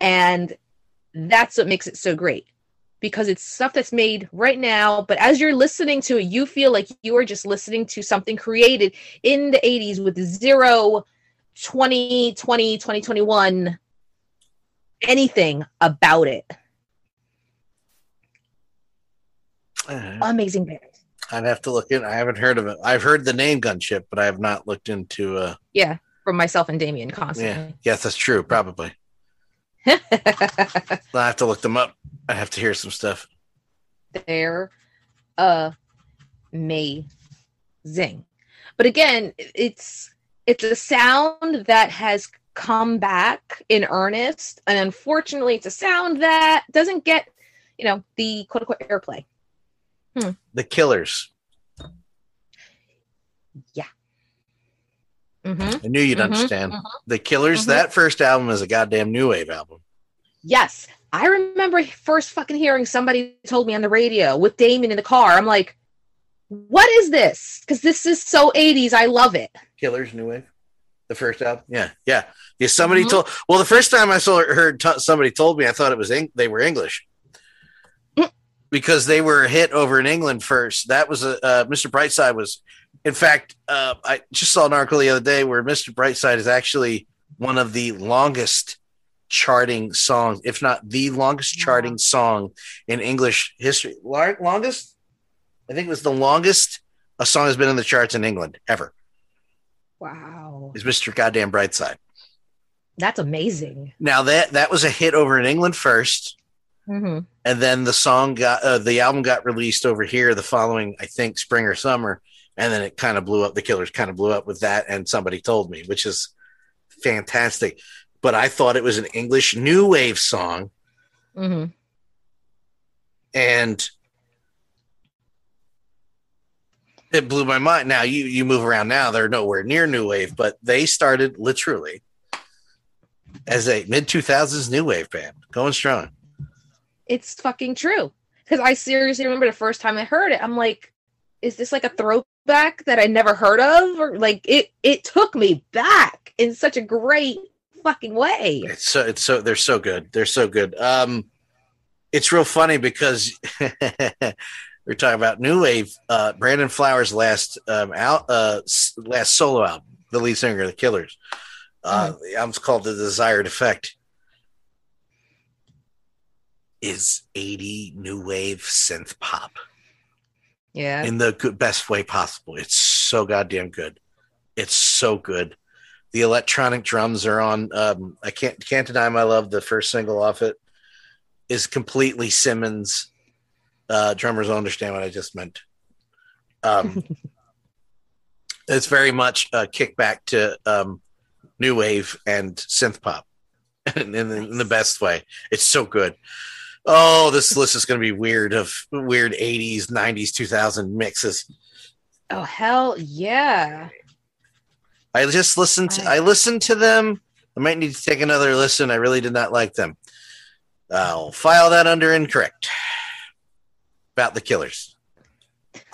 And that's what makes it so great because it's stuff that's made right now, but as you're listening to it, you feel like you are just listening to something created in the 80s with zero 2020, 2021 anything about it. Uh, Amazing band. I'd have to look in. I haven't heard of it. I've heard the name Gunship, but I have not looked into. uh Yeah, from myself and Damien Yeah, yes, that's true. Probably. [LAUGHS] I'll have to look them up. I have to hear some stuff. They're amazing. But again, it's it's a sound that has come back in earnest, and unfortunately, it's a sound that doesn't get, you know, the quote unquote airplay. The Killers. Mm-hmm. I knew you'd Mhm, understand. mhm. The Killers. Mhm. That first album is a goddamn new wave album. Yes, I remember first fucking hearing somebody told me on the radio with Damon in the car. I'm like, what is this? Because this is so 80s. I love it. Killers, new wave. The first album. Yeah, yeah. Yeah. Somebody Mhm. told. Well, the first time I saw heard t- somebody told me, I thought it was Eng- they were English. Because they were a hit over in England first. That was a uh, Mr. Brightside was, in fact, uh, I just saw an article the other day where Mr. Brightside is actually one of the longest charting songs, if not the longest charting song in English history. Longest, I think it was the longest a song has been in the charts in England ever. Wow. Is Mr. Goddamn Brightside. That's amazing. Now that that was a hit over in England first, Mm-hmm. and then the song got uh, the album got released over here the following, I think, spring or summer, and then it kind of blew up. The Killers kind of blew up with that, and somebody told me, which is fantastic. But I thought it was an English new wave song, Mm-hmm. and it blew my mind. Now you you move around now, they're nowhere near new wave, but they started literally as a mid two thousands new wave band, going strong. It's fucking true. Because I seriously remember the first time I heard it, I'm like, is this like a throwback that I never heard of? Or like it it took me back in such a great fucking way. It's so it's so they're so good. They're so good. Um it's real funny because [LAUGHS] we're talking about new wave. Uh Brandon Flowers last um out uh last solo album, the lead singer of the Killers. Uh the album's called The Desired Effect. Is 80 new wave synth pop Yeah. in the good, best way possible. It's so goddamn good. It's so good. The electronic drums are on. Um, I can't can't deny my love. The first single off it is completely Simmons. Uh, drummers will understand what I just meant. Um, [LAUGHS] it's very much a kickback to um, new wave and synth pop [LAUGHS] in, in, in the best way. It's so good. Oh, this list is going to be weird of weird 80s, 90s, 2000 mixes. oh hell yeah. I just listened to I listened to them. I might need to take another listen. I really did not like them. I'll file that under incorrect. About the killers. [LAUGHS]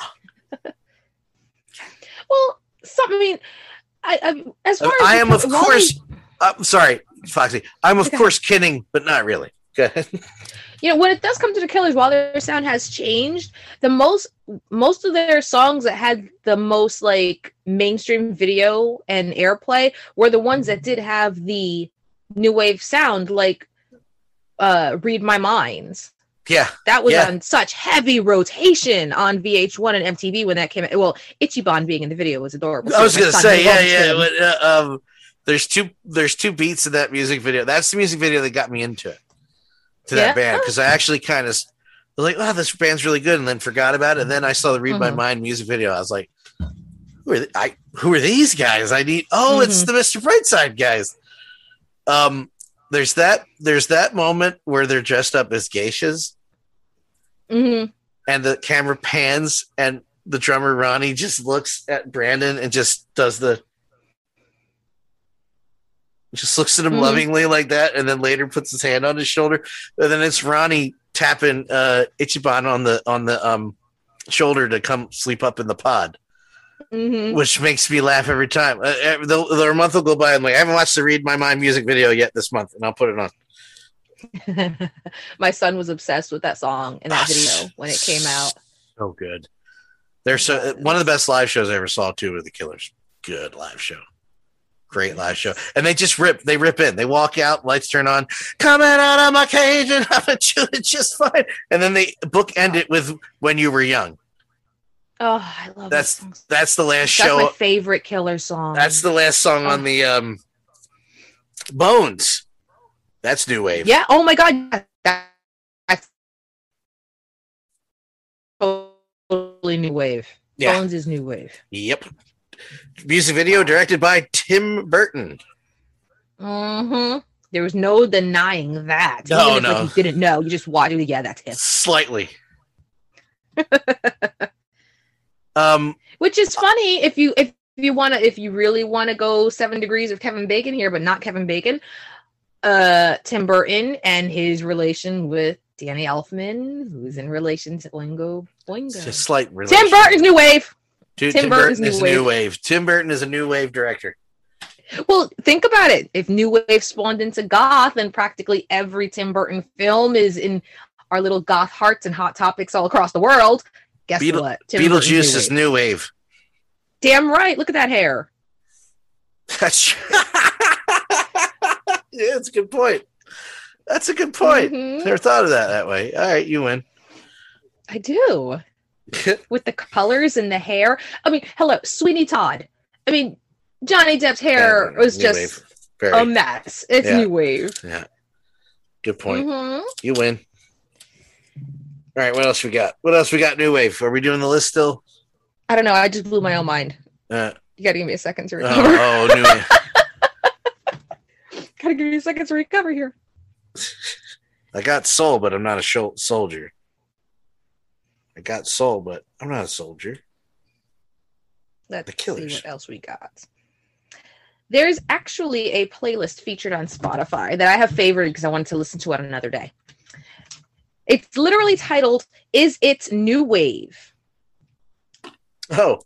Well, something I mean I, I as far as I am of course I'm sorry, Foxy. I'm of Okay. course kidding, but not really. Go ahead. you know when it does come to the killers while their sound has changed the most most of their songs that had the most like mainstream video and airplay were the ones that did have the new wave sound like uh read my minds Yeah. that was Yeah. on such heavy rotation on vh1 and mtv when that came out well ichiban being in the video was adorable I was gonna say, yeah, yeah. but, uh, um, there's two there's two beats in that music video. That's the music video that got me into it to that band because I actually kind of was like, wow, this band's really good, and then forgot about it. And then I saw the Read My Mhm. Mind music video. I was like, who are I? Who are these guys? I need. Oh, it's Mhm. the Mr. Brightside guys. Um, there's that there's that moment where they're dressed up as geishas Mhm. and the camera pans and the drummer Ronnie just looks at Brandon and just does the just looks at him Mhm. lovingly like that and then later puts his hand on his shoulder. And then it's Ronnie tapping uh Ichiban on the on the um shoulder to come sleep up in the pod Mhm. which makes me laugh every time. Uh, uh, the, the month will go by. I'm like I haven't watched the Read My Mind music video yet this month and I'll put it on. [LAUGHS] My son was obsessed with that song and that Ah, video when it came out. so good. They're so uh, one of the best live shows I ever saw too with the Killers. Good live show great live show and they just rip they rip in they walk out lights turn on coming out of my cage and I'm chewing just fine and then they bookend it with when you were young oh i love That's- that's the last show. That's my favorite killer song. that's the last song Oh. on the um Bones that's new wave yeah. Oh my god, that, that's totally new wave. Yeah. Bones is new wave. yep music video directed by Tim Burton hmm There was no denying that. No, Even if no. like, you didn't know, you just watched it. Yeah, that's him. slightly [LAUGHS] um Which is funny if you if you want to if you really want to go seven degrees of Kevin Bacon here, but not Kevin Bacon. Uh, Tim Burton and his relation with Danny Elfman, who's in relation to Oingo It's Boingo. a slight Tim. Burton's new wave. Dude, Tim Tim, Burton's Burton is new wave. Tim Burton is a new wave director. Well, think about it. If New Wave spawned into goth, and practically every Tim Burton film is in our little goth hearts and hot topics all across the world, guess Beetle- what? Tim Beetlejuice New is new wave. Damn right. Look at that hair. That's [LAUGHS] yeah, that's a good point. That's a good point. Mhm. Never thought of that that way. All right, you win. I do. [LAUGHS] With the colors and the hair. I mean, hello, Sweeney Todd. I mean, Johnny Depp's hair Yeah, was just. Very a mess. It's Yeah. new wave. yeah. Good point. Mhm. You win. All right, what else we got? What else we got? New wave. Are we doing the list still? I don't know. I just blew my own mind. Uh, You gotta give me a second to oh, recover. oh, new wave. [LAUGHS] gotta give me a second to recover here. [LAUGHS] I got soul, but I'm not a sho- soldier. I got soul, but I'm not a soldier. Let's The see Killers. what else we got. There's actually a playlist featured on Spotify that I have favored because I wanted to listen to it another day. It's literally titled "Is It New Wave?" Oh,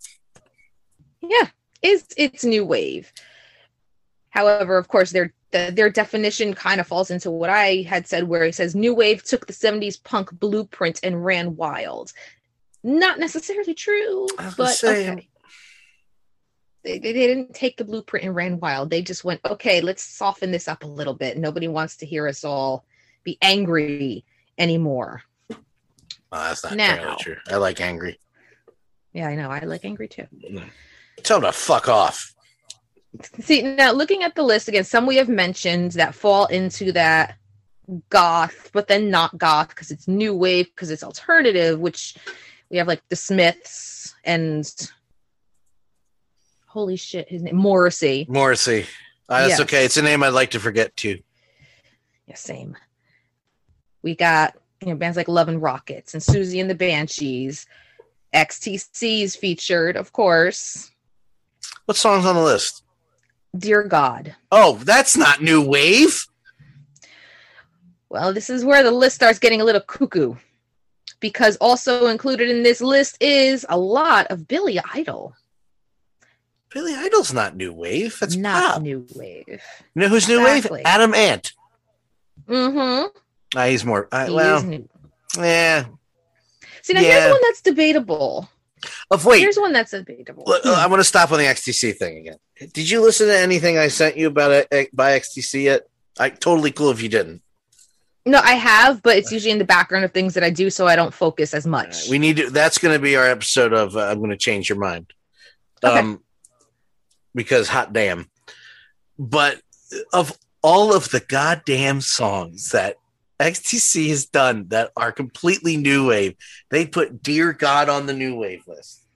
Yeah, is it's new wave. However, of course, their the, their definition kind of falls into what I had said, where it says new wave took the '70s punk blueprint and ran wild. Not necessarily true, I was gonna but say- okay. They, they didn't take the blueprint and ran wild. They just went, okay, let's soften this up a little bit. Nobody wants to hear us all be angry anymore. oh, that's not Now. true. I like angry. Yeah, I know. I like angry too. Tell them to fuck off. See, now looking at the list again, some we have mentioned that fall into that goth, but then not goth because it's new wave, because it's alternative, which we have like the Smiths and holy shit, his name Morrissey. Morrissey. Uh, that's Yes. okay. It's a name I'd like to forget too. Yeah, same. We got you know bands like Love and Rockets and Siouxsie and the Banshees. XTC's featured, of course. What song's on the list? Dear God. Oh, that's not new wave. Well, this is where the list starts getting a little cuckoo. Because also included in this list is a lot of Billy Idol. Billy Idol's not new wave. That's not pop. new wave. You know who's new Exactly. wave? Adam Ant. Mm-hmm. Ah, he's more. Uh, He well, yeah. See now Yeah. here's one that's debatable. Of wait, Here's one that's debatable. Uh, I want to stop on the XTC thing again. Did you listen to anything I sent you about it by XTC yet? I totally cool if you didn't. No, I have, but it's usually in the background of things that I do, so I don't focus as much. We need to. That's going to be our episode of. Uh, I'm going to change your mind. Okay. Um, because hot damn. But of all of the goddamn songs that XTC has done that are completely new wave, they put "Dear God" on the new wave list.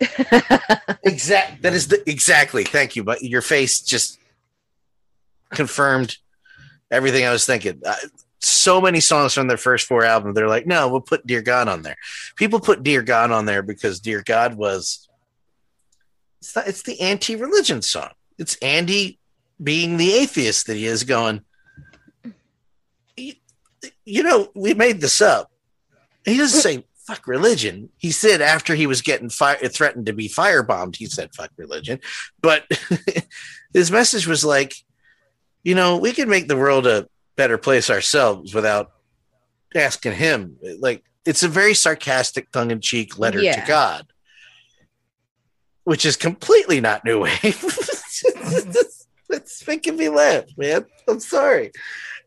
[LAUGHS] Exact. That is the exactly. Thank you. But your face just confirmed everything I was thinking. Uh, so many songs from their first four albums. They're like, no, we'll put "Dear God" on there. People put "Dear God" on there because "Dear God" was. It's not. It's the anti-religion song. It's Andy being the atheist that he is, going. You, you know, we made this up. He doesn't [LAUGHS] say fuck religion. He said after he was getting fire, threatened to be firebombed, he said fuck religion. But [LAUGHS] his message was like, you know, we can make the world a better place ourselves without asking him. Like, it's a very sarcastic, tongue in cheek letter Yeah. to God, which is completely not new wave. [LAUGHS] it's making me laugh, man. I'm sorry.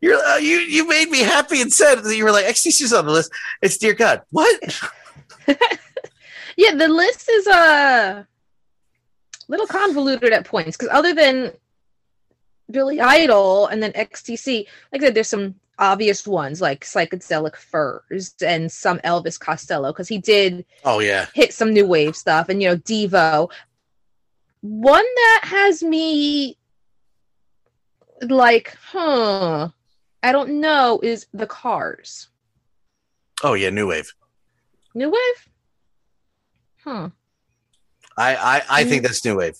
You're uh, you you made me happy and said that you were like XTC's on the list. It's dear God. What? [LAUGHS] yeah, the list is a little convoluted at points because other than Billy Idol and then XTC, like I said, there's some obvious ones like Psychedelic Furs and some Elvis Costello because he did Oh yeah. hit some new wave stuff and you know Devo. One that has me like, huh, I don't know, is the Cars. Oh yeah. New wave. New wave? Huh. I I, I think that's new wave.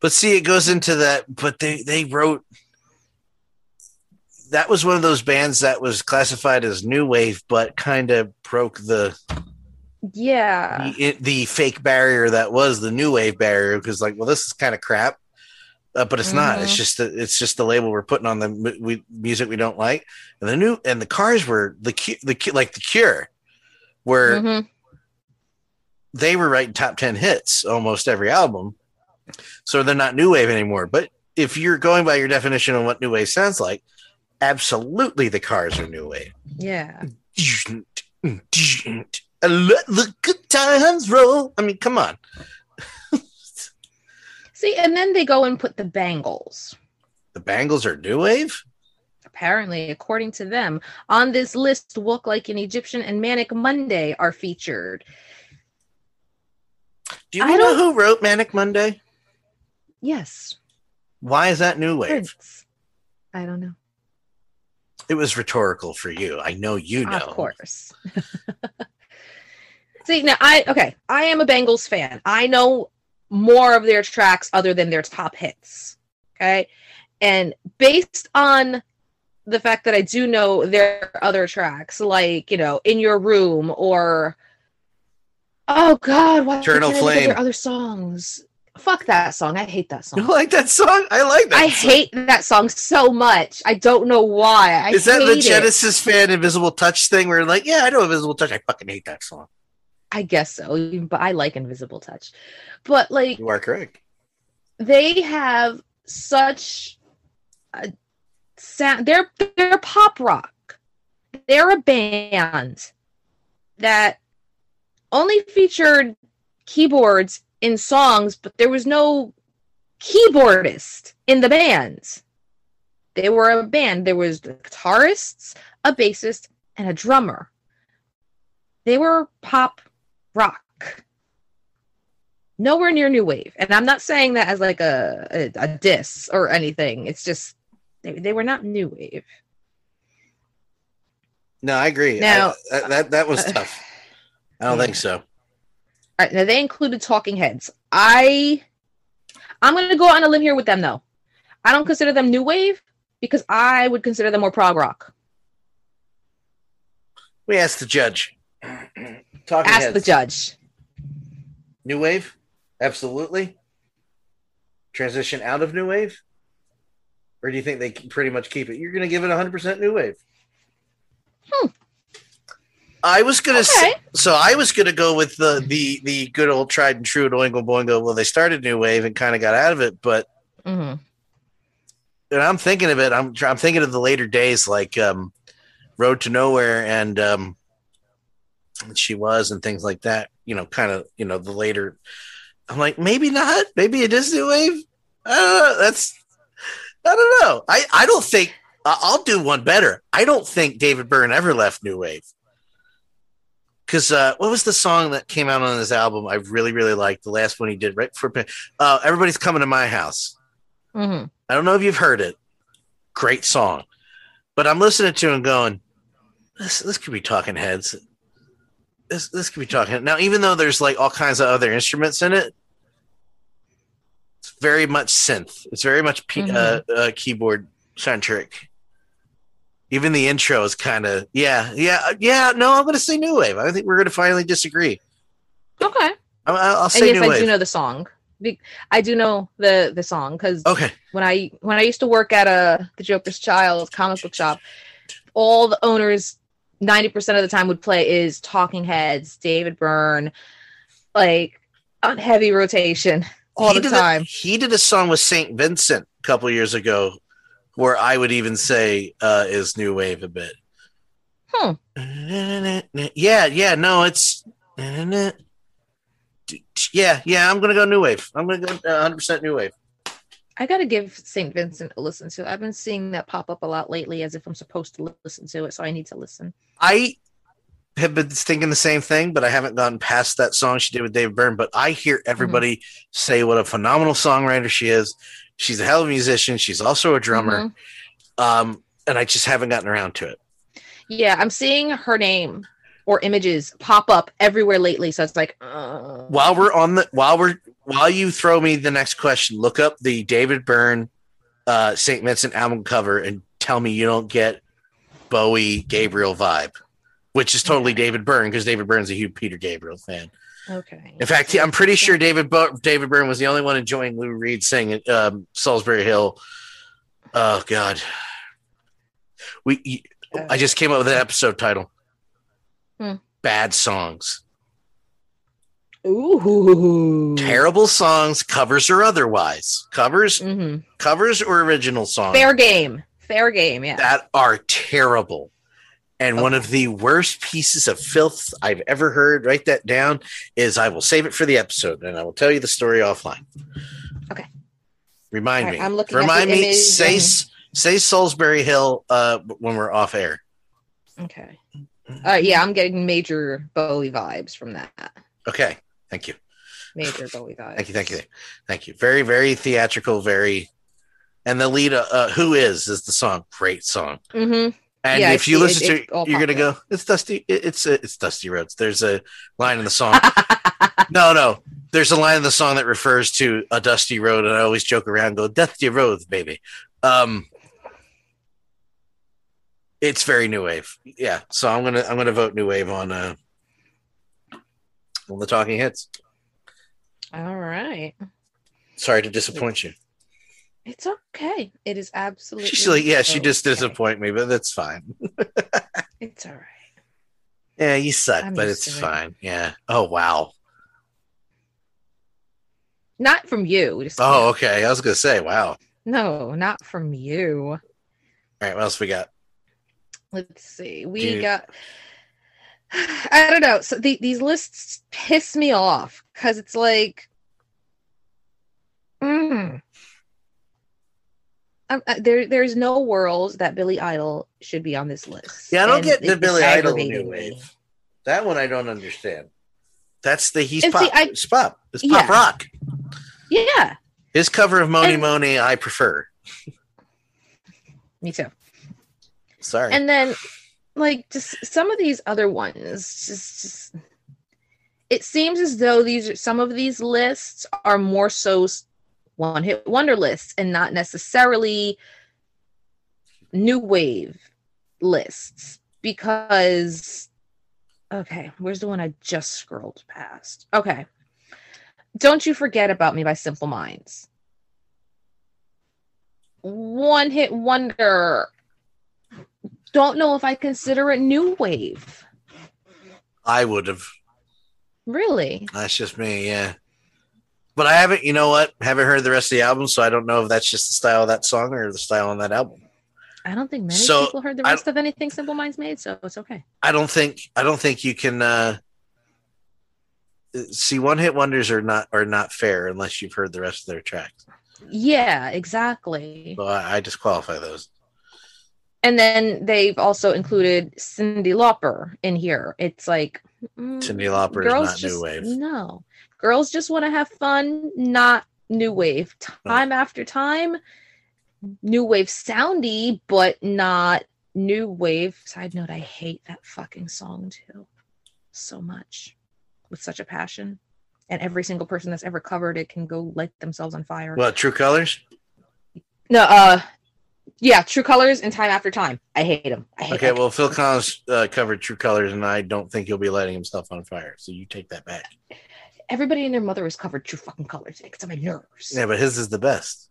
But see, it goes into that. But they they wrote. That was one of those bands that was classified as new wave, but kind of broke the Yeah. the, the fake barrier that was the new wave barrier because like well this is kind of crap uh, but it's not it's Mhm. just the, it's just the label we're putting on the mu- we, music we don't like and the new and the cars were the Cu- the Cu- like the cure where Mhm. they were writing top 10 hits almost every album so they're not new wave anymore but if you're going by your definition of what new wave sounds like absolutely the cars are new wave Yeah. Let the good times roll. I mean, come on. See, and then they go and put the Bangles. The Bangles are new wave. Apparently, according to them, on this list, Walk Like an Egyptian and Manic Monday are featured. Do you I know don't- who wrote Manic Monday? Yes. Why is that new wave? Prince. I don't know. It was rhetorical for you. I know you know. Of course. [LAUGHS] See now, I okay. I am a Bangles fan. I know more of their tracks other than their top hits. Okay, and based on the fact that I do know their other tracks, like you know, "In Your Room" or oh god, what Eternal Flame. Their other songs. Fuck that song. I hate that song. You like that song? I like that. I song. hate that song so much. I don't know why. I Is that the hate it. Genesis fan Invisible Touch thing where like, yeah, I know Invisible Touch. I fucking hate that song. I guess so, but I like Invisible Touch. But like You are correct. they have such a sound. They're they're pop rock. They're a band that only featured keyboards in songs, but there was no keyboardist in the band. They were a band. There was the guitarists, a bassist, and a drummer. They were pop rock. Nowhere near new wave. And I'm not saying that as like a, a, a diss or anything. It's just they, they were not new wave. No, I agree. Now- I- that, that that was Uh, tough. [LAUGHS] I don't think so. All right, now they included Talking Heads. I I'm gonna go on a limb here with them though. I don't consider them new wave because I would consider them more prog rock. We asked the judge. Talking Ask heads. the judge. New wave, absolutely. Transition out of new wave, or do you think they pretty much keep it? You're going to give it 100 percent new wave. Hmm. I was going to say, so I was going to go with the the the good old tried and true Oingo Boingo. Well, they started new wave and kind of got out of it, but hmm and I'm thinking of it. I'm I'm thinking of the later days like um, Road to Nowhere and um, she was and things like that. You know, kind of you know the later. I'm like maybe not. Maybe a Disney wave. I don't know. That's I don't know. I I don't think I'll do one better. I don't think David Byrne ever left new wave. Because uh, what was the song that came out on his album? I really really liked the last one he did right for. Uh, Everybody's coming to my house. hmm I don't know if you've heard it. Great song. But I'm listening to him going, this this could be talking heads. This this could be talking. Now, even though there's like all kinds of other instruments in it, it's very much synth. It's very much P- uh, uh, keyboard centric. Even the intro is kind of yeah, yeah, yeah. No, I'm going to say new wave. I think we're going to finally disagree. Okay. I'll, I'll And yes, new I wave. do know the song. I do know the the song because okay, when I when I used to work at a the Joker's Child comic book shop, all the owners ninety percent of the time would play is Talking Heads, David Byrne, like on heavy rotation all He the did a- time. he did a song with Saint Vincent a couple years ago, where I would even say uh, is new wave a bit. Hmm. Yeah, yeah, no, it's yeah, yeah. I'm gonna go new wave. I'm gonna go 100 percent new wave. I gotta give Saint Vincent a listen to. I've been seeing that pop up a lot lately, as if I'm supposed to listen to it, so I need to listen. I have been thinking the same thing, but I haven't gotten past that song she did with David Byrne. But I hear everybody say what a phenomenal songwriter she is. She's a hell of a musician. She's also a drummer. Mhm. Um, and I just haven't gotten around to it. Yeah, I'm seeing her name or images pop up everywhere lately, so it's like, uh, while we're on the while we're while you throw me the next question, look up the David Byrne uh St. Vincent album cover and tell me you don't get Bowie Gabriel vibe, which is totally. David Byrne because David Byrne's a huge Peter Gabriel fan. okay. In fact, I'm pretty sure David Bo- David Byrne was the only one enjoying Lou Reed singing um, Solsbury Hill. Oh God, we I just came up with an episode title. Hmm. Bad songs. Ooh. terrible songs, covers or otherwise, covers, hmm covers or original songs Fair game. Fair game. Yeah. that are terrible. And one of the worst pieces of filth I've ever heard, write that down, is I will save it for the episode and I will tell you the story offline. Okay. Remind All right, me. I'm looking Remind me, say, and- say Solsbury Hill uh, when we're off air. Okay. Uh, yeah, I'm getting major Bowie vibes from that. Okay. Thank you. Major Bowie vibes. Thank you. Thank you. Thank you. Very, very theatrical, very. And the lead, uh, uh, Who Is, is the song. Great song. Mm-hmm. And Yeah, if you listen It- to it you're gonna go, it's dusty. it- It's uh, it's Dusty Roads. There's a line in the song. [LAUGHS] no, no. There's a line in the song that refers to a dusty road, and I always joke around, go Dusty Roads, baby. Um, it's very new wave. Yeah, so I'm gonna I'm gonna vote new wave on uh on the Talking Heads. All right. Sorry to disappoint you. It's okay. It is absolutely. She's like, yeah, she just okay. disappoint me, but that's fine. [LAUGHS] It's all right. Yeah, you suck, I'm but it's to it. fine. Yeah. Oh wow. Not from you. Just Oh, okay. I was gonna say, wow. No, not from you. All right. what else we got? Let's see. We Dude. got. [SIGHS] I don't know. So the, these lists piss me off because it's like, mm. Um, uh, there, there's no world that Billy Idol should be on this list. Yeah, I don't And get the Billy Idol new me. wave. That one I don't understand. That's the he's And pop. see, I- it's pop. It's pop Yeah. rock. Yeah, His cover of Mony And- Mony I prefer. me too. Sorry. And then, like, just some of these other ones, just, just it seems as though these some of these lists are more so one hit wonder lists and not necessarily new wave lists because okay where's the one i just scrolled past? Okay. Don't you forget about me by simple minds. One hit wonder don't know if i consider it new wave I would have. really That's just me, yeah. But I haven't, you know what? Haven't heard the rest of the album, so I don't know if that's just the style of that song or the style on that album. i don't think many So, people heard the rest of anything simple minds made so it's okay I don't think I don't think you can uh see one hit wonders are not are not fair unless you've heard the rest of their tracks. yeah exactly So I, I disqualify those. And then they've also included Cyndi Lauper in here. It's like mm, Cyndi Lauper is girls not new just- wave. No, girls just want to have fun, not new wave. Time after time, new wave soundy, but not new wave. Side note: I hate that fucking song too, so much, with such a passion. And every single person that's ever covered it can go light themselves on fire. What True Colors? No, uh, yeah, True Colors and Time After Time. I hate them. I hate him. Okay, well Phil Collins uh, covered True Colors, and I don't think he'll be lighting himself on fire. So you take that back. everybody and their mother has covered true fucking colors. It gets on my nerves. Yeah, but his is the best.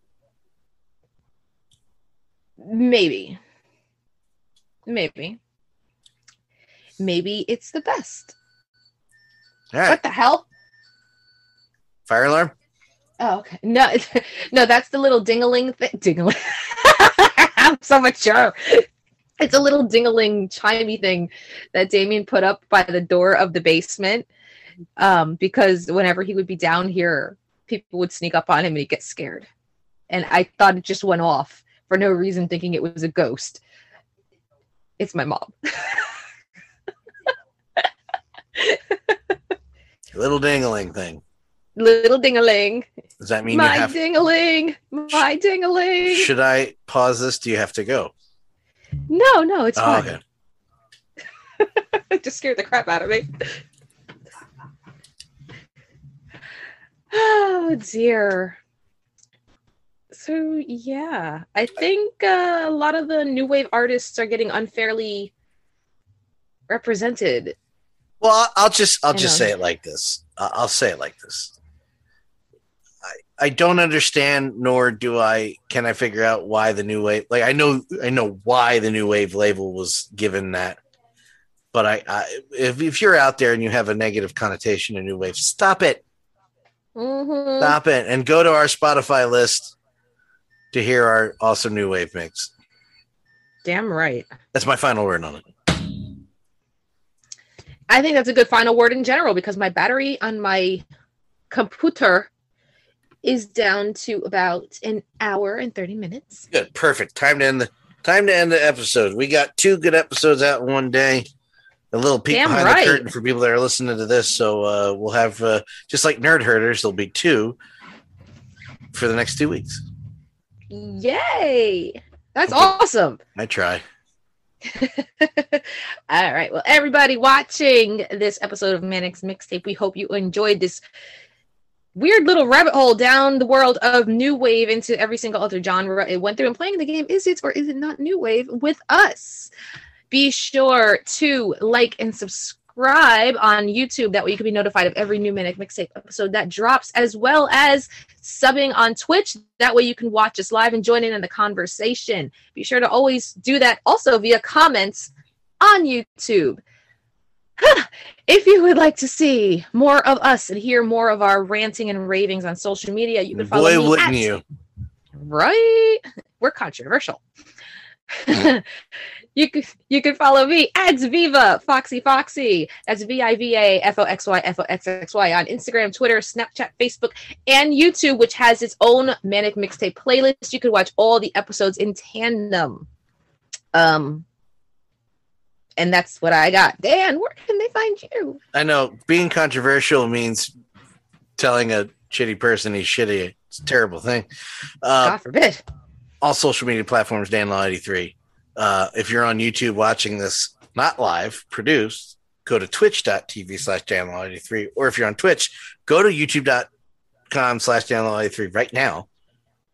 Maybe. Maybe. Maybe it's the best. Right, What the hell? fire alarm. Oh, okay. No, [LAUGHS] no, that's the little dingaling thing. Dingaling. [LAUGHS] I'm so mature. It's a little dingaling chimey thing that Damien put up by the door of the basement. Um, because whenever he would be down here, people would sneak up on him and he'd get scared. And I thought it just went off for no reason, thinking it was a ghost. It's my mom. [LAUGHS] Little dingling thing. Little dingaling. Does that mean you have... My dingaling. My dingaling. Should I pause this? Do you have to go? No, no, it's Oh, fine. okay. [LAUGHS] just scared the crap out of me. [SIGHS] Oh dear. So yeah, I think uh, a lot of the new wave artists are getting unfairly represented. Well, I'll- just I'll just know. say it like this. I'll say it like this. I don't understand, nor do I can I figure out why the new wave. Like I know I know why the new wave label was given that, but I, I if if you're out there and you have a negative connotation to new wave, stop it, Mhm. stop it, and go to our Spotify list to hear our awesome new wave mix. Damn right. That's my final word on it. I think that's a good final word in general because my battery on my computer is down to about an hour and 30 minutes. Good, perfect. Time to end the time to end the episode. We got two good episodes out in one day. A little peek Damn behind right. the curtain for people that are listening to this. So uh, we'll have uh, just like Nerd Herders, there'll be two for the next two weeks. Yay! That's awesome. I try. [LAUGHS] All right. Well, everybody watching this episode of Manic's Mixtape, we hope you enjoyed this weird little rabbit hole down the world of new wave into every single other genre it went through and playing the game. Is it or is it not new wave with us? Be sure to like and subscribe on YouTube. That way you can be notified of every new Manic Mixtape episode that drops, as well as subbing on Twitch. That way you can watch us live and join in in the conversation. Be sure to always do that also via comments on YouTube. [LAUGHS] if you would like to see more of us and hear more of our ranting and ravings on social media, you can follow Boy, me wouldn't at- you? Right? We're controversial. [LAUGHS] you can you can follow me at Viva Foxy Foxxy. That's V I V A F O X Y F O X X Y on Instagram, Twitter, Snapchat, Facebook, and YouTube, which has its own manic mixtape playlist. You can watch all the episodes in tandem. Um, and that's what I got. Dan, where can they find you? I know being controversial means telling a shitty person he's shitty. It's a terrible thing. Uh, God forbid. all social media platforms, Dan Law 83. Uh, if you're on YouTube watching this not live, produced, go to twitch.tv slash Dan Law 83. Or if you're on Twitch, go to youtube.com slash Dan Law 83 right now.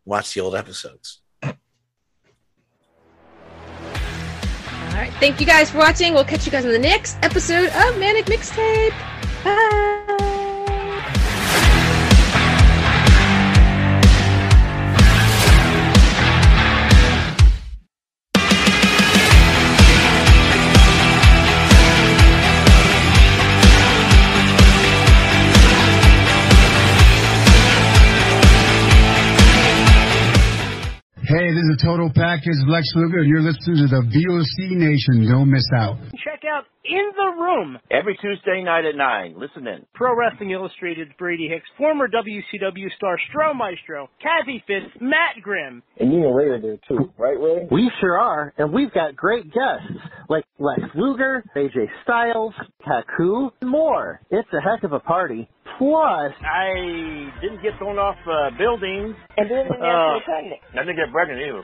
Watch the old episodes. Thank you guys for watching. We'll catch you guys in the next episode of Manic Mixtape. Bye. Hey, this is a Total Package Lex Luger, and you're listening to the VOC Nation. Don't miss out. Check out In the Room every Tuesday night at 9. Listen in. Pro Wrestling Illustrated's Brady Hicks, former WCW star Stro Maestro, Kathy Fitz, Matt Grimm. And you and Ray are there too, right, Ray? We sure are, and we've got great guests like Lex Luger, AJ Styles, Kaku, and more. It's a heck of a party. Plus, I didn't get thrown off uh, buildings. And then when Uh, pregnant. I didn't get pregnant either.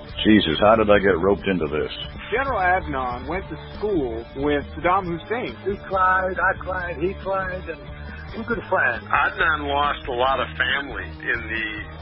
Jesus, how did I get roped into this? General Adnan went to school with Saddam Hussein. He cried, I cried, he cried, and we're good friends. Adnan lost a lot of family in the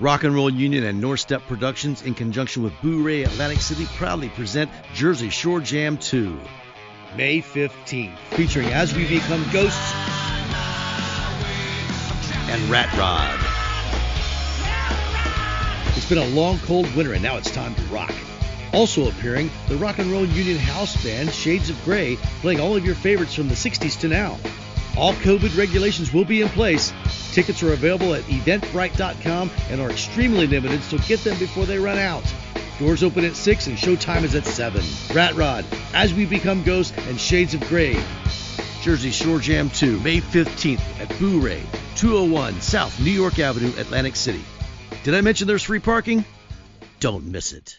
Rock and Roll Union and North Step Productions, in conjunction with Bourré Atlantic City, proudly present Jersey Shore Jam 2. May 15th, featuring As We Become Ghosts and Rat Rod. It's been a long, cold winter, and now it's time to rock. Also appearing, the Rock and Roll Union house band Shades of Grey, playing all of your favorites from the 60s to now. All COVID regulations will be in place. Tickets are available at eventbrite.com and are extremely limited, so get them before they run out. Doors open at 6 and showtime is at 7. Rat Rod, As We Become Ghosts, and Shades of Grey. Jersey Shore Jam 2, May 15th at Bourré, 201 South New York Avenue, Atlantic City. Did I mention there's free parking? Don't miss it.